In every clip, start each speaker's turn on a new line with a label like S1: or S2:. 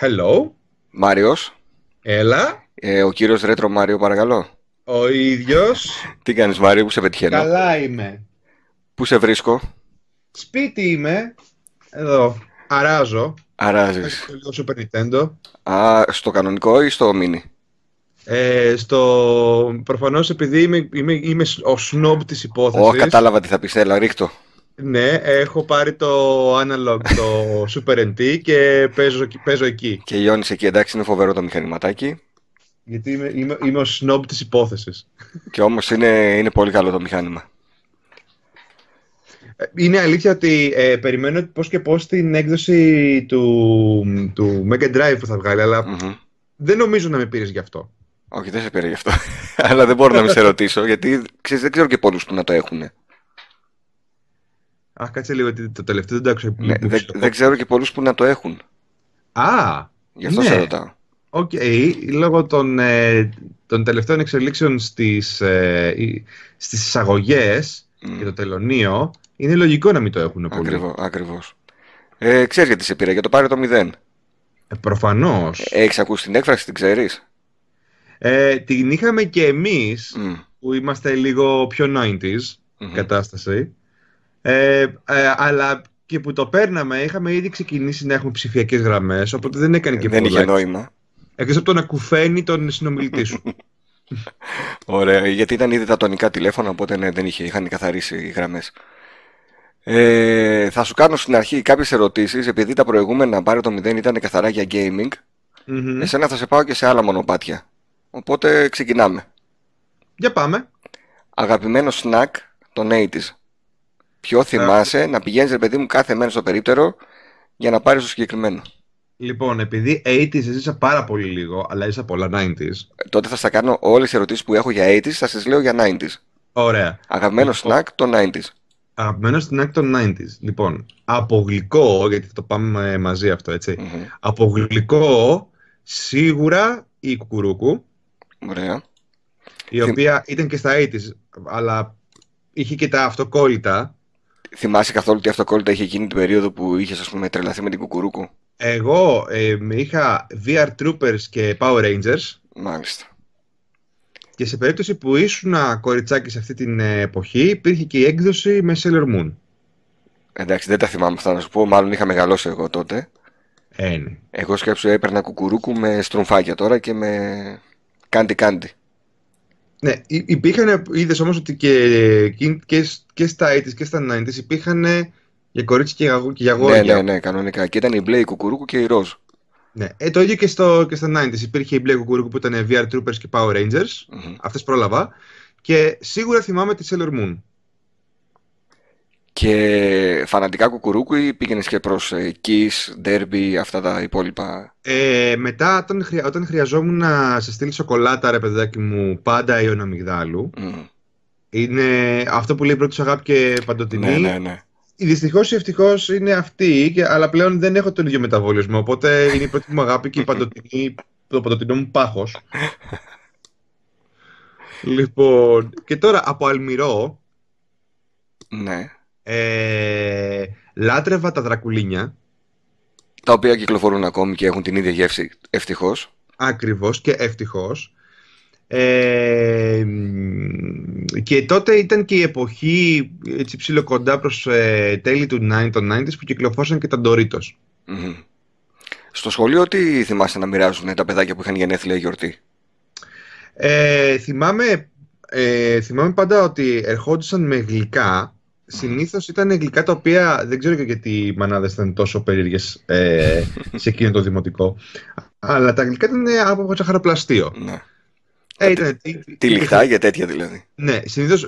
S1: Hello.
S2: Μάριος,
S1: Έλα.
S2: ε, ο κύριος Ρέτρο Μάριο παρακαλώ.
S1: Ο ίδιος.
S2: Τι κάνεις Μάριο, πού σε πετυχαίνω,
S1: Καλά είμαι.
S2: πού σε βρίσκω,
S1: Σπίτι είμαι. Εδώ. Αράζω.
S2: αράζεις.
S1: Έχω λίγο Super Nintendo.
S2: Α, στο κανονικό ή στο mini.
S1: Ε, στο... Προφανώς επειδή είμαι, είμαι, είμαι ο snob της υπόθεσης.
S2: Ω, κατάλαβα τι θα πεις, έλα ρίχτω.
S1: Ναι, έχω πάρει το analog, το Super NT και παίζω, παίζω εκεί.
S2: Και λιώνεις εκεί, εντάξει, είναι φοβερό το μηχανηματάκι.
S1: Γιατί είμαι, είμαι, είμαι ο snob της υπόθεσης.
S2: Και όμως είναι, είναι πολύ καλό το μηχάνημα.
S1: Ε, Είναι αλήθεια ότι ε, περιμένω πώς και πώς την έκδοση του, του Mega Drive που θα βγάλει, αλλά
S2: Μμμ.
S1: δεν νομίζω να με πήρες γι' αυτό.
S2: Όχι, δεν σε πήρε γι' αυτό. Αλλά δεν μπορώ να μην σε ρωτήσω, γιατί ξέρεις, δεν ξέρω και πολλούς που να το έχουν.
S1: Α, κάτσε λίγο, ότι το τελευταίο δεν το άκουσα.
S2: Ναι, δεν, δεν ξέρω και πολλούς που να το έχουν.
S1: Α,
S2: Γι' αυτό
S1: Ναι.
S2: σε ρωτάω.
S1: οκ. Λόγω των, ε, των τελευταίων εξελίξεων στις, ε, ή- στις εισαγωγές
S2: Μμ.
S1: για το τελωνίο, είναι λογικό να μην το έχουν πολύ.
S2: Ακριβώς, ακριβώς. Ε, ξέρεις γιατί σε πήρα, για το πάρε το 0.
S1: Ε, προφανώς.
S2: Έχεις ακούσει την έκφραση, την ξέρεις;
S1: Ε, την είχαμε και εμείς,
S2: Μμ,
S1: που είμαστε λίγο πιο 90s
S2: μμμ.
S1: κατάσταση, ε, ε, αλλά και που το παίρναμε, είχαμε ήδη ξεκινήσει να έχουμε ψηφιακές γραμμές, οπότε δεν έκανε και
S2: Δεν
S1: πολλά.
S2: είχε νόημα.
S1: Εκτός από το να κουφαίνει τον συνομιλητή σου.
S2: Ωραία, γιατί ήταν ήδη τα τονικά τηλέφωνα, οπότε ναι, δεν είχε, είχαν καθαρίσει οι γραμμές. Ε, θα σου κάνω στην αρχή κάποιες ερωτήσεις, επειδή τα προηγούμενα πάρε το 0 ήταν καθαρά για gaming.
S1: Μμμ.
S2: Εσένα θα σε πάω και σε άλλα μονοπάτια. Οπότε ξεκινάμε.
S1: Για πάμε.
S2: Αγαπημένο snack των 80s. Ποιο θυμάσαι να πηγαίνεις ρε παιδί μου κάθε μέρα στο περίπτερο για να πάρεις το συγκεκριμένο.
S1: Λοιπόν, επειδή 80s ζήσα πάρα πολύ λίγο, αλλά ζήσα πολλά 90s.
S2: Ε, Τότε θα στα κάνω όλες τις ερωτήσεις που έχω για 80s, θα σας λέω για 90s.
S1: Ωραία.
S2: Αγαπημένο
S1: Λοιπόν.
S2: snack των 90s.
S1: Αγαπημένο στην άκρη των 90s. Λοιπόν, από γλυκό, γιατί θα το πάμε μαζί αυτό, έτσι.
S2: Μμμ.
S1: Από γλυκό, σίγουρα η κουκουρούκου,
S2: Ωραία.
S1: η
S2: Θυμ-
S1: οποία ήταν και στα 80s, αλλά είχε και τα αυτοκόλλητα.
S2: Θυμάσαι καθόλου τι αυτοκόλλητα είχε εκείνη την περίοδο που είχες ας πούμε τρελαθεί με την κουκουρούκου.
S1: Εγώ ε, είχα VR Troopers και Power Rangers
S2: Μάλιστα.
S1: και σε περίπτωση που ήσουν κοριτσάκι σε αυτή την ε, εποχή υπήρχε και η έκδοση με Sailor Moon.
S2: Εντάξει, δεν τα θυμάμαι αυτά να σου πω. Μάλλον είχα μεγαλώσει εγώ τότε.
S1: Ε, ναι.
S2: Εγώ σκέψου έπαιρνα κουκουρούκου με στρομφάκια τώρα και με κάντι κάντι.
S1: Ναι, υ- υπήρχαν, είδες όμως ότι και, εκείν- και, σ- και στα 80s και στα 90s υπήρχαν για κορίτσια και για, και για
S2: Ναι,
S1: αγόρια.
S2: ναι, ναι, κανονικά. Και ήταν η μπλε, η κουκουρούκου και η ροζ.
S1: Ναι. Ε, το ίδιο και, στο, και στα 90s. Υπήρχε η μπλε κουκουρούκου που ήταν VR Troopers και Power Rangers.
S2: Μμμ.
S1: Αυτές πρόλαβα. Και σίγουρα θυμάμαι τη Sailor Moon.
S2: Και φανατικά κουκουρούκου ή πήγαινες και προς ε, Kiss, Derby, αυτά τα υπόλοιπα.
S1: Ε, μετά, όταν, χρεια- όταν χρειαζόμουν να σε στείλει σοκολάτα, ρε παιδάκι μου, πάντα ιόν αμυγδάλου.
S2: Μμ.
S1: Είναι αυτό που λέει πρώτη σου αγάπη και παντοτινή.
S2: Ναι, ναι, ναι.
S1: Δυστυχώς ή ευτυχώς είναι αυτή, και, αλλά πλέον δεν έχω τον ίδιο μεταβολισμό. Οπότε είναι η πρώτη μου αγάπη και η παντοτινή, το παντοτινό μου πάχος. λοιπόν, και τώρα από αλμυρό,
S2: Ναι.
S1: Ε, λάτρευα τα δρακουλίνια.
S2: Τα οποία κυκλοφορούν ακόμη και έχουν την ίδια γεύση, ευτυχώς.
S1: Ακριβώς και ευτυχώς. Ε, μ, και τότε ήταν και η εποχή έτσι ψηλό κοντά προς ε, τέλη του 9, των 90s που κυκλοφόρησαν και τα Doritos.
S2: Μμμ. Στο σχολείο τι θυμάσαι να μοιράζουν τα παιδάκια που είχαν γενέθλια ή γιορτή;
S1: Ε, θυμάμαι, ε, θυμάμαι πάντα ότι ερχόντουσαν με γλυκά. Συνήθως ήταν γλυκά τα οποία δεν ξέρω και γιατί οι μανάδες ήταν τόσο περίεργες ε, σε εκείνο το δημοτικό. Αλλά τα γλυκά ήταν από τσαχαροπλαστείο.
S2: Ναι.
S1: Ε, ήταν,
S2: Τι λιχτά για τέτοια δηλαδή.
S1: Ναι, συνήθως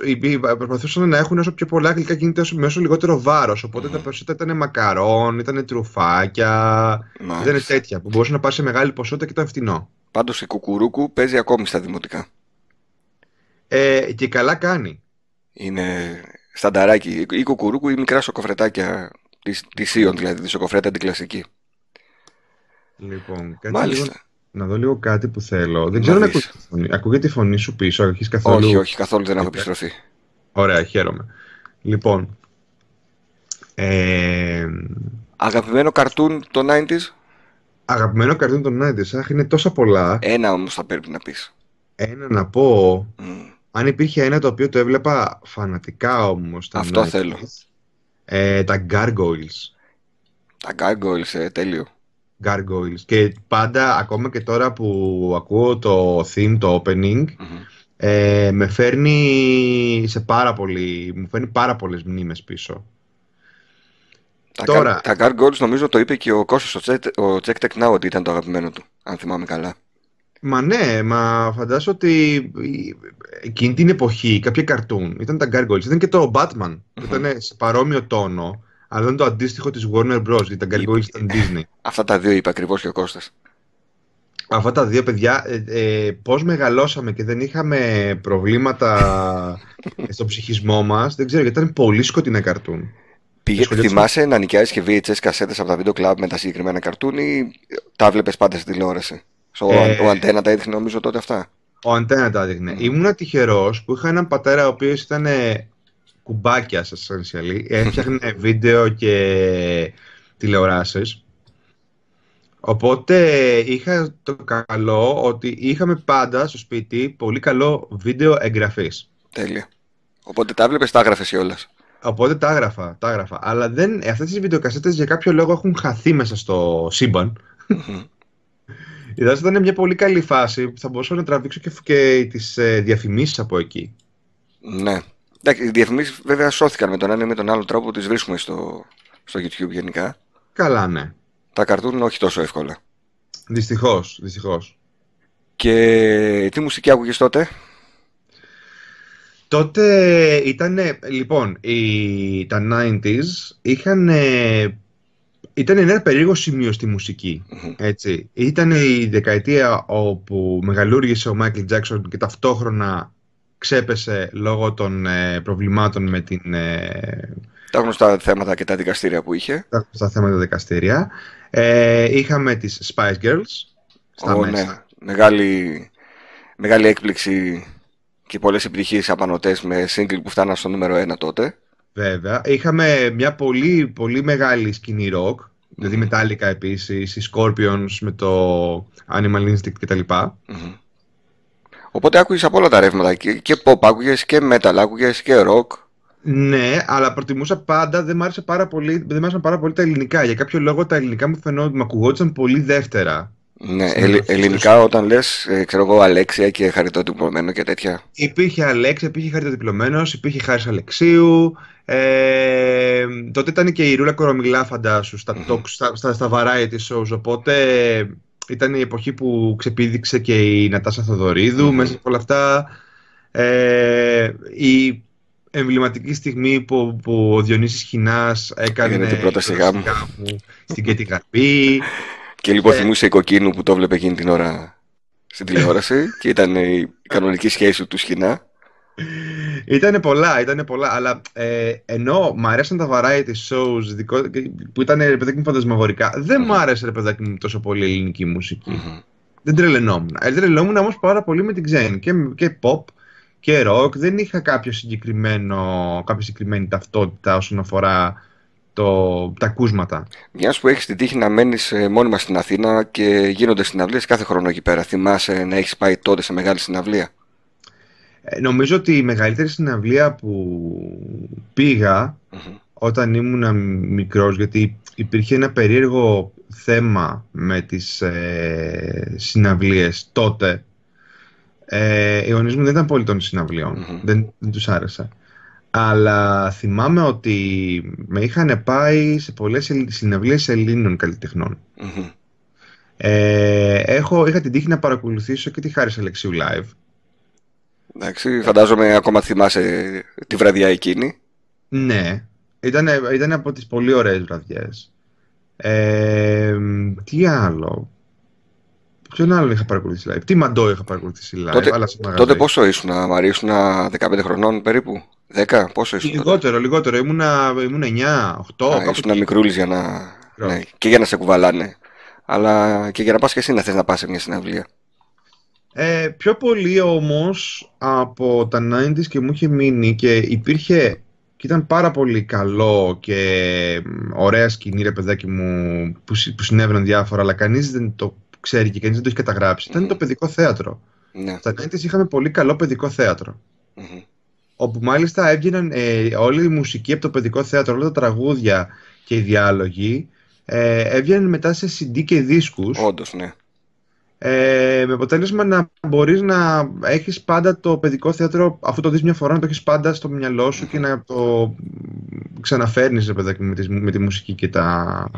S1: προσπαθούσαν να έχουν όσο πιο πολλά γλυκά γίνεται όσο, με όσο λιγότερο βάρος. Οπότε τα περισσότερα ήταν μακαρόν, ήταν τρουφάκια, ήταν
S2: Μάλιστα.
S1: τέτοια που μπορούσε να πάρει σε μεγάλη ποσότητα και ήταν φτηνό.
S2: Πάντως η κουκουρούκου παίζει ακόμη στα δημοτικά.
S1: Ε, και καλά κάνει.
S2: Είναι στανταράκι. Η κουκουρούκου ή μικρά σοκοφρετάκια της, της Ιον, δηλαδή τη σοκοφρέτα την κλασική.
S1: Λοιπόν, κάτσε λίγο,
S2: Μάλιστα.
S1: να δω λίγο κάτι που θέλω. Δεν
S2: Να
S1: ξέρω αν
S2: δεις.
S1: ακούγεται τη φωνή. Ακούγεται τη φωνή σου πίσω, έχεις καθόλου;
S2: Όχι, όχι, καθόλου δεν έχω
S1: Ε,
S2: επιστροφή.
S1: Ωραία, χαίρομαι. Λοιπόν. Ε,
S2: Αγαπημένο καρτούν το 90s.
S1: Αγαπημένο καρτούν των 90's, αχ, είναι τόσα πολλά.
S2: Ένα όμως θα πρέπει να πεις.
S1: Ένα να πω,
S2: Μμ.
S1: Αν υπήρχε ένα το οποίο το έβλεπα φανατικά όμως τα
S2: Αυτό
S1: 90's,
S2: θέλω.
S1: ε, τα Gargoyles.
S2: Τα gargoyles, ε, τέλειο.
S1: Gargoyles. Και πάντα, ακόμα και τώρα που ακούω το theme, το opening,
S2: Μμμ.
S1: ε, με φέρνει σε πάρα πολύ, μου φέρνει πάρα πολλές μνήμες πίσω.
S2: Τα,
S1: Τώρα-
S2: gar- τα gargoyles νομίζω το είπε και ο Κώστας ο Check, ο Check Tech Now ότι ήταν το αγαπημένο του, αν θυμάμαι καλά.
S1: Μα ναι, μα φαντάζομαι ότι εκείνη την εποχή κάποια καρτούν ήταν τα Gargoyles. Ήταν και το Batman που ήταν σε παρόμοιο τόνο, αλλά ήταν το αντίστοιχο της Warner Bros. Γιατί τα Gargoyles ήταν Disney.
S2: Αυτά τα δύο είπε ακριβώς και ο Κώστας.
S1: Αυτά τα δύο παιδιά, ε, ε, πώς μεγαλώσαμε και δεν είχαμε προβλήματα στο ψυχισμό μας, δεν ξέρω, γιατί ήταν πολύ σκοτεινά καρτούν.
S2: Πήγε,
S1: Σχολιάσου.
S2: θυμάσαι να νοικιάζεις και VHS κασέτες από τα βίντεο κλαμπ με τα συγκεκριμένα καρτούν ή τα βλέπεις πάντα στην τηλεόραση; Στο,
S1: Ε,
S2: ο Αντένα τα έδειχνε νομίζω τότε αυτά.
S1: Ο Αντένα τα έδειχνε. Ήμουνα τυχερός που είχα έναν πατέρα ο οποίος ήταν ε, κουμπάκια essentially. Έφτιαχνε βίντεο και τηλεοράσεις. Οπότε είχα το καλό ότι είχαμε πάντα στο σπίτι πολύ καλό βίντεο εγγραφής.
S2: Τέλεια. Οπότε τα βλέπεις, τα έγραφες κιόλας.
S1: Οπότε τα έγραφα, τα έγραφα. Αλλά δεν, αυτές τις βιντεοκασέτες για κάποιο λόγο έχουν χαθεί μέσα στο σύμπαν.
S2: Μμμ.
S1: Η δάση ήταν μια πολύ καλή φάση που θα μπορούσα να τραβήξω και, και τις ε, διαφημίσεις από εκεί.
S2: Ναι. Εντάξει, οι διαφημίσεις βέβαια σώθηκαν με τον ένα ή με τον άλλο τρόπο, τις βρίσκουμε στο, στο YouTube γενικά.
S1: Καλά, ναι.
S2: Τα καρτούν όχι τόσο εύκολα.
S1: Δυστυχώς, δυστυχώς.
S2: Και τι μουσική άκουγες τότε;
S1: Τότε ήταν, λοιπόν, οι, τα 90s είχαν, ήταν ένα περίεργο σημείο στη μουσική,
S2: Μμμ.
S1: έτσι. Ήταν η δεκαετία όπου μεγαλούργησε ο Μάικλ Τζάκσον και ταυτόχρονα ξέπεσε λόγω των ε, προβλημάτων με την, ε,
S2: Τα γνωστά θέματα και τα δικαστήρια που είχε.
S1: τα, στα θέματα δικαστήρια. Ε, είχαμε τις Spice Girls στα
S2: Ω,
S1: μέσα.
S2: ναι. Μεγάλη, μεγάλη έκπληξη και πολλές επιτυχίες απανωτές με single που φτάναν στο νούμερο 1 τότε.
S1: Βέβαια. Είχαμε μια πολύ, πολύ μεγάλη σκηνή rock. Δηλαδή
S2: Μμμ.
S1: Metallica επίσης, οι Scorpions με το Animal Instinct κτλ.
S2: Μμμ. Οπότε άκουγες από όλα τα ρεύματα. Και, και pop άκουγες και metal άκουγες και rock.
S1: Ναι, αλλά προτιμούσα πάντα, δεν μ' άρεσε πάρα πολύ, δεν μ' άρεσαν πάρα πολύ τα ελληνικά. Για κάποιο λόγο τα ελληνικά μου φαινόταν, μου ακουγόντουσαν πολύ δεύτερα.
S2: Ναι,
S1: Στην
S2: ελλη-
S1: εποχή
S2: ελληνικά όταν λες, ε, ξέρω εγώ, Αλέξια και χαριτότυπωμένο και τέτοια.
S1: Υπήρχε Αλέξη, υπήρχε Χαριτοδιπλωμένος, υπήρχε Χάρης Αλεξίου. Ε, τότε ήταν και η Ρούλα Κορομιλά, φαντάσου, στα,
S2: Μμμ.
S1: talk, στα, στα, στα variety shows. Οπότε ήταν η εποχή που ξεπήδηξε και η Νατάσα Θοδωρίδου.
S2: Μμμ.
S1: Μέσα από όλα αυτά, ε, η εμβληματική στιγμή που, που ο Διονύσης Χινάς έκανε
S2: Έκανε την πρόταση γάμου.
S1: στην Κέτη Γαρπή.
S2: Και λοιπόν
S1: Ε.
S2: θυμούσε η κοκκίνου που το βλέπε εκείνη την ώρα στην τηλεόραση και ήταν η κανονική σχέση του σκηνά.
S1: Ήτανε πολλά, ήτανε πολλά, αλλά ε, ενώ μ' αρέσαν τα variety shows δικό, που ήταν ρε παιδάκι μου φαντασμαγορικά, δεν μου
S2: Μμμ.
S1: άρεσε ρε παιδάκι μου τόσο πολύ η ελληνική μουσική.
S2: Μμμ.
S1: Δεν τρελαινόμουν. Ε, τρελαινόμουν όμως πάρα πολύ με την ξένη και, και pop και rock. Δεν είχα κάποιο συγκεκριμένο, κάποια συγκεκριμένη ταυτότητα όσον αφορά το, τα ακούσματα.
S2: Μιας που έχεις την τύχη να μένεις ε, μόνιμα στην Αθήνα και γίνονται συναυλίες κάθε χρόνο εκεί πέρα. Θυμάσαι να έχεις πάει τότε σε μεγάλη συναυλία;
S1: Ε, νομίζω ότι η μεγαλύτερη συναυλία που πήγα
S2: Μμμ.
S1: όταν ήμουν μικρός, γιατί υπήρχε ένα περίεργο θέμα με τις ε, συναυλίες τότε. Ε, οι γονείς μου δεν ήταν πολύ των συναυλιών,
S2: Μμμ.
S1: δεν, δεν τους άρεσε. Αλλά θυμάμαι ότι με είχαν πάει σε πολλές ελλ- συναυλίες Ελλήνων καλλιτεχνών.
S2: Μμμ.
S1: Ε, έχω, είχα την τύχη να παρακολουθήσω και τη Χάρης Αλεξίου live.
S2: Εντάξει, φαντάζομαι ακόμα θυμάσαι τη βραδιά εκείνη.
S1: Ναι, ήταν, ήταν από τις πολύ ωραίες βραδιές. Ε, τι άλλο; Ποιον άλλο είχα παρακολουθήσει live; Τι μαντό είχα παρακολουθήσει live;
S2: Τότε,
S1: αλλά σε μαγαζί.
S2: τότε πόσο ήσουν, Μαρία, ήσουν 15 χρονών περίπου; 10, πόσο ήσουν; Τότε.
S1: Λιγότερο, λιγότερο. Ήμουνα, ήμουν 9, 8,
S2: Α,
S1: κάπου
S2: ήσουν
S1: εκεί.
S2: μικρούλης για να...
S1: Μικρός.
S2: Ναι, και για να σε κουβαλάνε. Αλλά και για να πας και εσύ να θες να πας σε μια συναυλία.
S1: Ε, πιο πολύ όμως από τα 90s και μου είχε μείνει και υπήρχε και ήταν πάρα πολύ καλό και ωραία σκηνή, ρε παιδάκι μου, που, που συνέβαιναν διάφορα, αλλά κανείς δεν το ξέρει και κανείς δεν το έχει καταγράψει. Ήταν το παιδικό θέατρο.
S2: Ναι.
S1: Στα 90's είχαμε πολύ καλό παιδικό θέατρο. Όπου μάλιστα έβγαιναν ε, όλη η μουσική από το παιδικό θέατρο, όλα τα τραγούδια και οι διάλογοι, ε, έβγαιναν μετά σε CD και δίσκους.
S2: Όντως, ναι.
S1: Ε, με αποτέλεσμα να μπορείς να έχεις πάντα το παιδικό θέατρο, αφού το δεις μια φορά, να το έχεις πάντα στο μυαλό σου και να το ξαναφέρνεις ρε παιδάκι, με, τη, με τη μουσική και τα...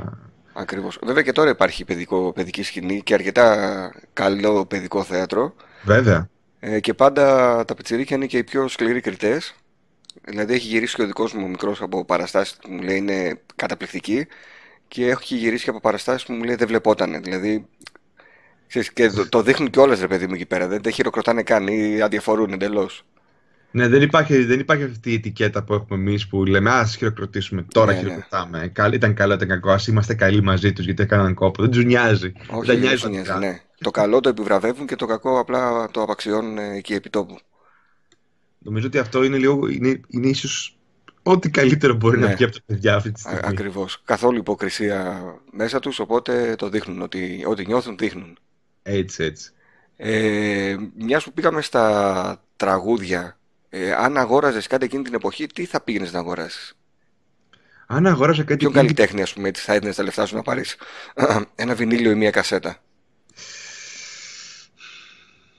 S2: Ακριβώς. Βέβαια και τώρα υπάρχει παιδικό, παιδική σκηνή και αρκετά καλό παιδικό θέατρο.
S1: Βέβαια.
S2: Ε, και πάντα τα πιτσιρίκια είναι και οι πιο σκληροί κριτές. Δηλαδή έχει γυρίσει και ο δικός μου μικρός από παραστάσεις που μου λέει είναι καταπληκτική και έχει γυρίσει και από παραστάσεις που μου λέει δεν βλεπότανε. Δηλαδή ξέρεις, και το, το δείχνουν κιόλας ρε παιδί μου εκεί πέρα. Δεν τα χειροκροτάνε καν ή αδιαφορούν εντελώς.
S1: Ναι, δεν υπάρχει, δεν υπάρχει αυτή η ετικέτα που έχουμε εμείς που λέμε Α χειροκροτήσουμε. Τώρα
S2: Ναι, ναι.
S1: χειροκροτάμε. Καλ- Ήταν καλό, ήταν κακό. Α είμαστε καλοί μαζί τους γιατί έκαναν κόπο. Δεν τους νοιάζει.
S2: Όχι,
S1: δεν
S2: δεν
S1: νοιάζει
S2: τους νοιάζει,
S1: βασικά.
S2: ναι. Το καλό το επιβραβεύουν και το κακό απλά το απαξιώνουν ε, εκεί επί τόπου.
S1: Νομίζω ότι αυτό είναι, λίγο, είναι, είναι ίσως ό,τι καλύτερο μπορεί
S2: Ναι.
S1: να βγει από τα παιδιά αυτή τη
S2: Α,
S1: στιγμή.
S2: ακριβώς. Καθόλου υποκρισία μέσα τους, οπότε το δείχνουν. Ότι, ό,τι νιώθουν δείχνουν.
S1: Έτσι, έτσι.
S2: Ε, μιας που πήγαμε στα τραγούδια, ε, αν αγόραζες κάτι εκείνη την εποχή, τι θα πήγαινες να αγοράσεις;
S1: Αν αγόρασα κάτι.
S2: Ποιον
S1: εκείνη-
S2: καλλιτέχνη, ας πούμε, έτσι θα έδινες τα λεφτά σου να πάρεις; Ένα βινίλιο ή μια κασέτα.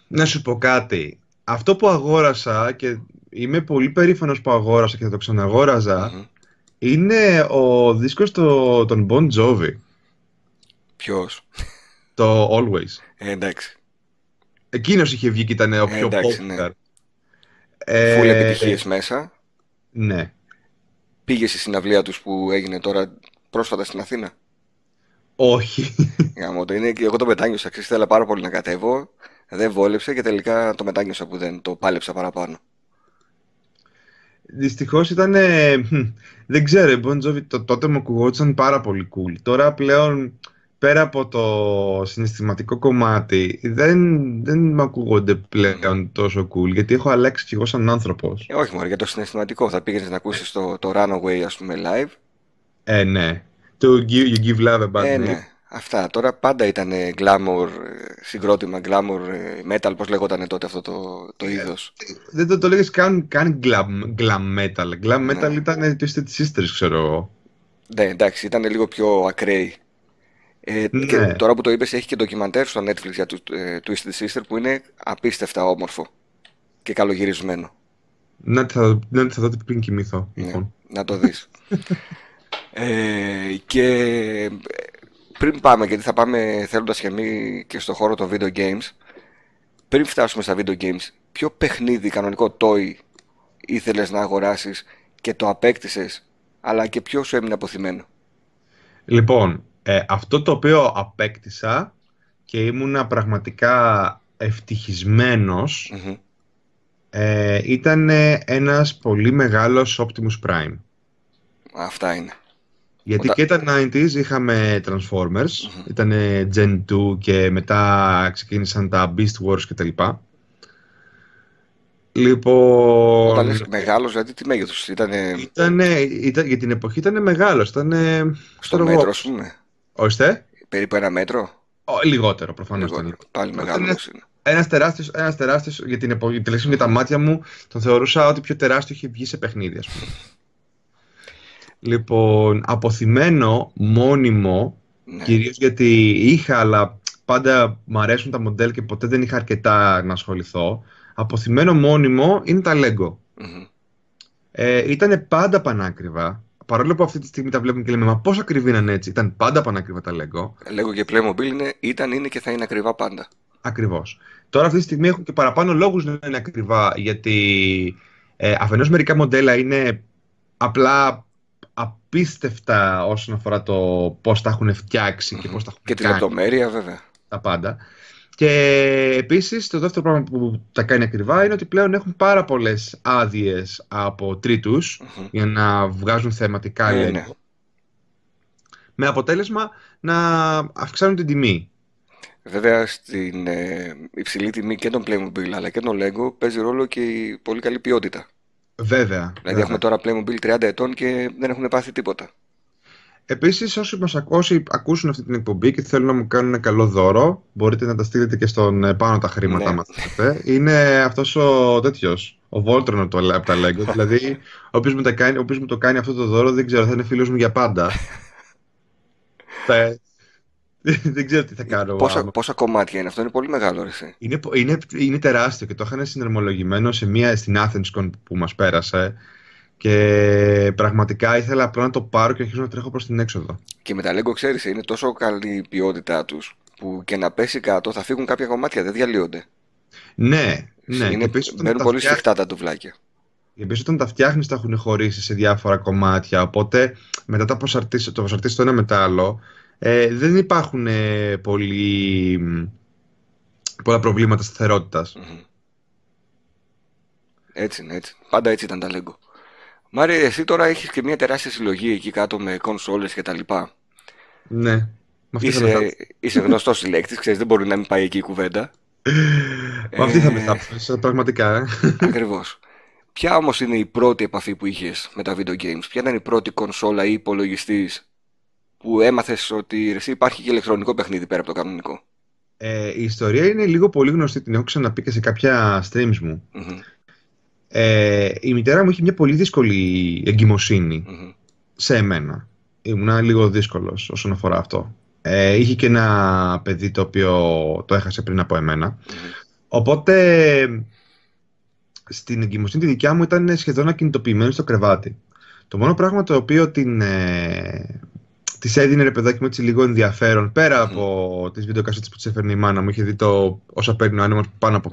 S1: Να σου πω κάτι. Αυτό που αγόρασα και είμαι πολύ περήφανος που αγόρασα και θα το ξαναγόραζα
S2: Μμμ.
S1: είναι ο δίσκος το, των Bon Jovi.
S2: Ποιος;
S1: Το Always.
S2: Ε, εντάξει.
S1: Εκείνος είχε βγει και ήταν ο
S2: Ε,
S1: πιο
S2: εντάξει,
S1: popular.
S2: ναι.
S1: Ε,
S2: Φουλ επιτυχίες μέσα.
S1: Ναι.
S2: Πήγες στη συναυλία τους που έγινε τώρα πρόσφατα στην Αθήνα;
S1: Όχι.
S2: Γάμο το είναι και εγώ το μετάνιωσα. Ξέρεις, ήθελα πάρα πολύ να κατέβω. Δεν βόλεψε και τελικά το μετάνιωσα που δεν το πάλεψα παραπάνω.
S1: Δυστυχώς ήταν. δεν ξέρω, η Bon Jovi το, τότε μου ακουγόταν πάρα πολύ cool. Τώρα πλέον πέρα από το συναισθηματικό κομμάτι δεν, δεν με ακούγονται πλέον τόσο cool γιατί έχω αλλάξει κι εγώ σαν άνθρωπος.
S2: Ε, όχι μόνο για το συναισθηματικό. Θα πήγαινες να ακούσεις το, το Runaway, ας πούμε, live.
S1: Ε, ναι. Το give, You Give Love a Bad
S2: Ε,
S1: Name.
S2: ναι. Αυτά. Τώρα πάντα ήταν glamour, ε, συγκρότημα, glamour ε, metal, πώς λέγονταν τότε αυτό το, το είδος.
S1: Δεν το, το λέγες καν, καν glam, glam metal. Glam
S2: Ναι.
S1: metal ήταν Twisted Sisters, ξέρω εγώ.
S2: Ναι, εντάξει, ήταν λίγο πιο ακραίοι. Ε,
S1: Ναι.
S2: και τώρα που το είπες έχει και ντοκιμαντέρ στο Netflix για του ε, Twisted Sister που είναι απίστευτα όμορφο και καλογυρισμένο.
S1: Να τη θα, να τη θα δω πριν κοιμηθώ.
S2: Ναι,
S1: Λοιπόν.
S2: να το δεις. ε, και ε, πριν πάμε, γιατί θα πάμε θέλοντας και εμείς και στο χώρο των video games, πριν φτάσουμε στα video games, ποιο παιχνίδι, κανονικό toy, ήθελες να αγοράσεις και το απέκτησες, αλλά και ποιο σου έμεινε αποθυμένο;
S1: Λοιπόν, ε, αυτό το οποίο απέκτησα και ήμουνα πραγματικά ευτυχισμένος
S2: Μμμ.
S1: ε, ήταν ένας πολύ μεγάλος Optimus Prime.
S2: Αυτά είναι.
S1: Γιατί
S2: Οτα-
S1: και τα 90s είχαμε Transformers,
S2: Μμμ.
S1: ήταν Gen 2 και μετά ξεκίνησαν τα Beast Wars κτλ. Λοιπόν,
S2: Όταν λες μεγάλος, δηλαδή τι μέγεθος ήταν
S1: ήτανε, ήταν, για την εποχή ήταν μεγάλος, ήταν
S2: στο μέτρο, ας πούμε.
S1: Ωστε,
S2: Περίπου ένα μέτρο.
S1: Ο, λιγότερο προφανώς ήταν.
S2: Λιγότερο. Πάλι
S1: Ήταν
S2: μεγάλος είναι.
S1: Ένας τεράστιος, ένας τεράστιος για την εποχή, τουλάχιστον για τα μάτια μου, τον θεωρούσα ότι πιο τεράστιο είχε βγει σε παιχνίδι, ας πούμε. Λοιπόν, αποθυμένο, μόνιμο,
S2: Ναι.
S1: κυρίως γιατί είχα, αλλά πάντα μου αρέσουν τα μοντέλ και ποτέ δεν είχα αρκετά να ασχοληθώ. Αποθυμένο μόνιμο είναι τα Lego.
S2: Μμμ.
S1: Ε, ήταν πάντα πανάκριβα. Παρόλο που αυτή τη στιγμή τα βλέπουμε και λέμε, μα πώς ακριβή είναι έτσι. Ήταν πάντα πανάκριβα τα Lego.
S2: Λέγω και Playmobil είναι, ήταν, είναι και θα είναι ακριβά πάντα.
S1: Ακριβώς. Τώρα αυτή τη στιγμή έχουν και παραπάνω λόγους να είναι ακριβά, γιατί ε, αφενός μερικά μοντέλα είναι απλά απίστευτα όσον αφορά το πώς τα έχουν φτιάξει και
S2: Μμμ.
S1: πώς τα έχουν
S2: Και τη
S1: κάνει
S2: λεπτομέρεια βέβαια.
S1: τα πάντα. Και επίσης το δεύτερο πράγμα που τα κάνει ακριβά είναι ότι πλέον έχουν πάρα πολλές άδειες από τρίτους
S2: Μμμ.
S1: για να βγάζουν θεματικά
S2: Ε,
S1: Lego.
S2: ναι.
S1: Με αποτέλεσμα να αυξάνουν την τιμή.
S2: Βέβαια στην ε, υψηλή τιμή και των Playmobil αλλά και των Lego παίζει ρόλο και η πολύ καλή ποιότητα.
S1: Βέβαια.
S2: Δηλαδή
S1: βέβαια.
S2: έχουμε τώρα Playmobil 30 ετών και δεν έχουν πάθει τίποτα.
S1: Επίσης, όσοι μας ακούσουν, ακούσουν αυτή την εκπομπή και θέλουν να μου κάνουν ένα καλό δώρο, μπορείτε να τα στείλετε και στον ε, πάνω τα χρήματα,
S2: Ναι.
S1: άμα θέλετε. Είναι αυτός ο τέτοιος, ο Voltron από το- από τα Lego. δηλαδή, όποιος μου, τα κάνει, όποιος μου το κάνει αυτό το δώρο, δεν ξέρω, θα είναι φίλος μου για πάντα. Θα- δεν ξέρω τι θα κάνω.
S2: Πόσα,
S1: άμα-
S2: πόσα κομμάτια είναι αυτό, είναι πολύ μεγάλο ρε, εσύ.
S1: Είναι, πο- είναι, είναι τεράστιο και το είχαν συναρμολογημένο σε μία, στην AthensCon που μας πέρασε και πραγματικά ήθελα απλά να το πάρω και αρχίζω να τρέχω προς την έξοδο.
S2: Και με τα Lego ξέρεις, είναι τόσο καλή η ποιότητά τους που και να πέσει κάτω θα φύγουν κάποια κομμάτια, δεν διαλύονται.
S1: Ναι, ναι.
S2: είναι,
S1: και επίσης όταν
S2: μένουν
S1: τα
S2: πολύ
S1: φτιάχνεις-
S2: σφιχτά τα τουβλάκια.
S1: Και επίσης όταν τα φτιάχνεις τα έχουν χωρίσει σε διάφορα κομμάτια, οπότε μετά τα προσαρτήσεις, το προσαρτήσεις το ένα με το άλλο, ε, δεν υπάρχουν ε, πολύ, μ, πολλά προβλήματα σταθερότητας.
S2: Μμμ. Έτσι είναι, έτσι. Πάντα έτσι ήταν τα Lego. Μάρι, εσύ τώρα έχεις και μια τεράστια συλλογή εκεί κάτω με κονσόλες και τα λοιπά.
S1: Ναι. Με αυτή θα με
S2: Είσαι,
S1: θάψεις.
S2: είσαι γνωστός συλλέκτης, ξέρεις, δεν μπορεί να μην πάει εκεί η κουβέντα.
S1: Με αυτή θα με
S2: Ε,
S1: θάψεις, πραγματικά. ε.
S2: Ακριβώς. Ποια όμως είναι η πρώτη επαφή που είχες με τα video games, ποια ήταν η πρώτη κονσόλα ή υπολογιστής που έμαθες ότι ρε, εσύ υπάρχει και ηλεκτρονικό παιχνίδι πέρα από το κανονικό;
S1: Ε, η ιστορία είναι λίγο πολύ γνωστή, την έχω ξαναπεί και σε κάποια streams μου.
S2: Μμμ,
S1: Ε, η μητέρα μου είχε μια πολύ δύσκολη εγκυμοσύνη
S2: μμμ.
S1: σε εμένα. Ήμουνα λίγο δύσκολος όσον αφορά αυτό. Ε, είχε και ένα παιδί το οποίο το έχασε πριν από εμένα.
S2: Μμμ.
S1: Οπότε στην εγκυμοσύνη τη δικιά μου ήταν σχεδόν ακινητοποιημένη στο κρεβάτι. Το μόνο πράγμα το οποίο την, ε, της έδινε ρε παιδάκι μου έτσι λίγο ενδιαφέρον πέρα από τις βιντεοκασέτες που της έφερνε η μάνα μου είχε δει το όσα παίρνει ο άνεμος πάνω από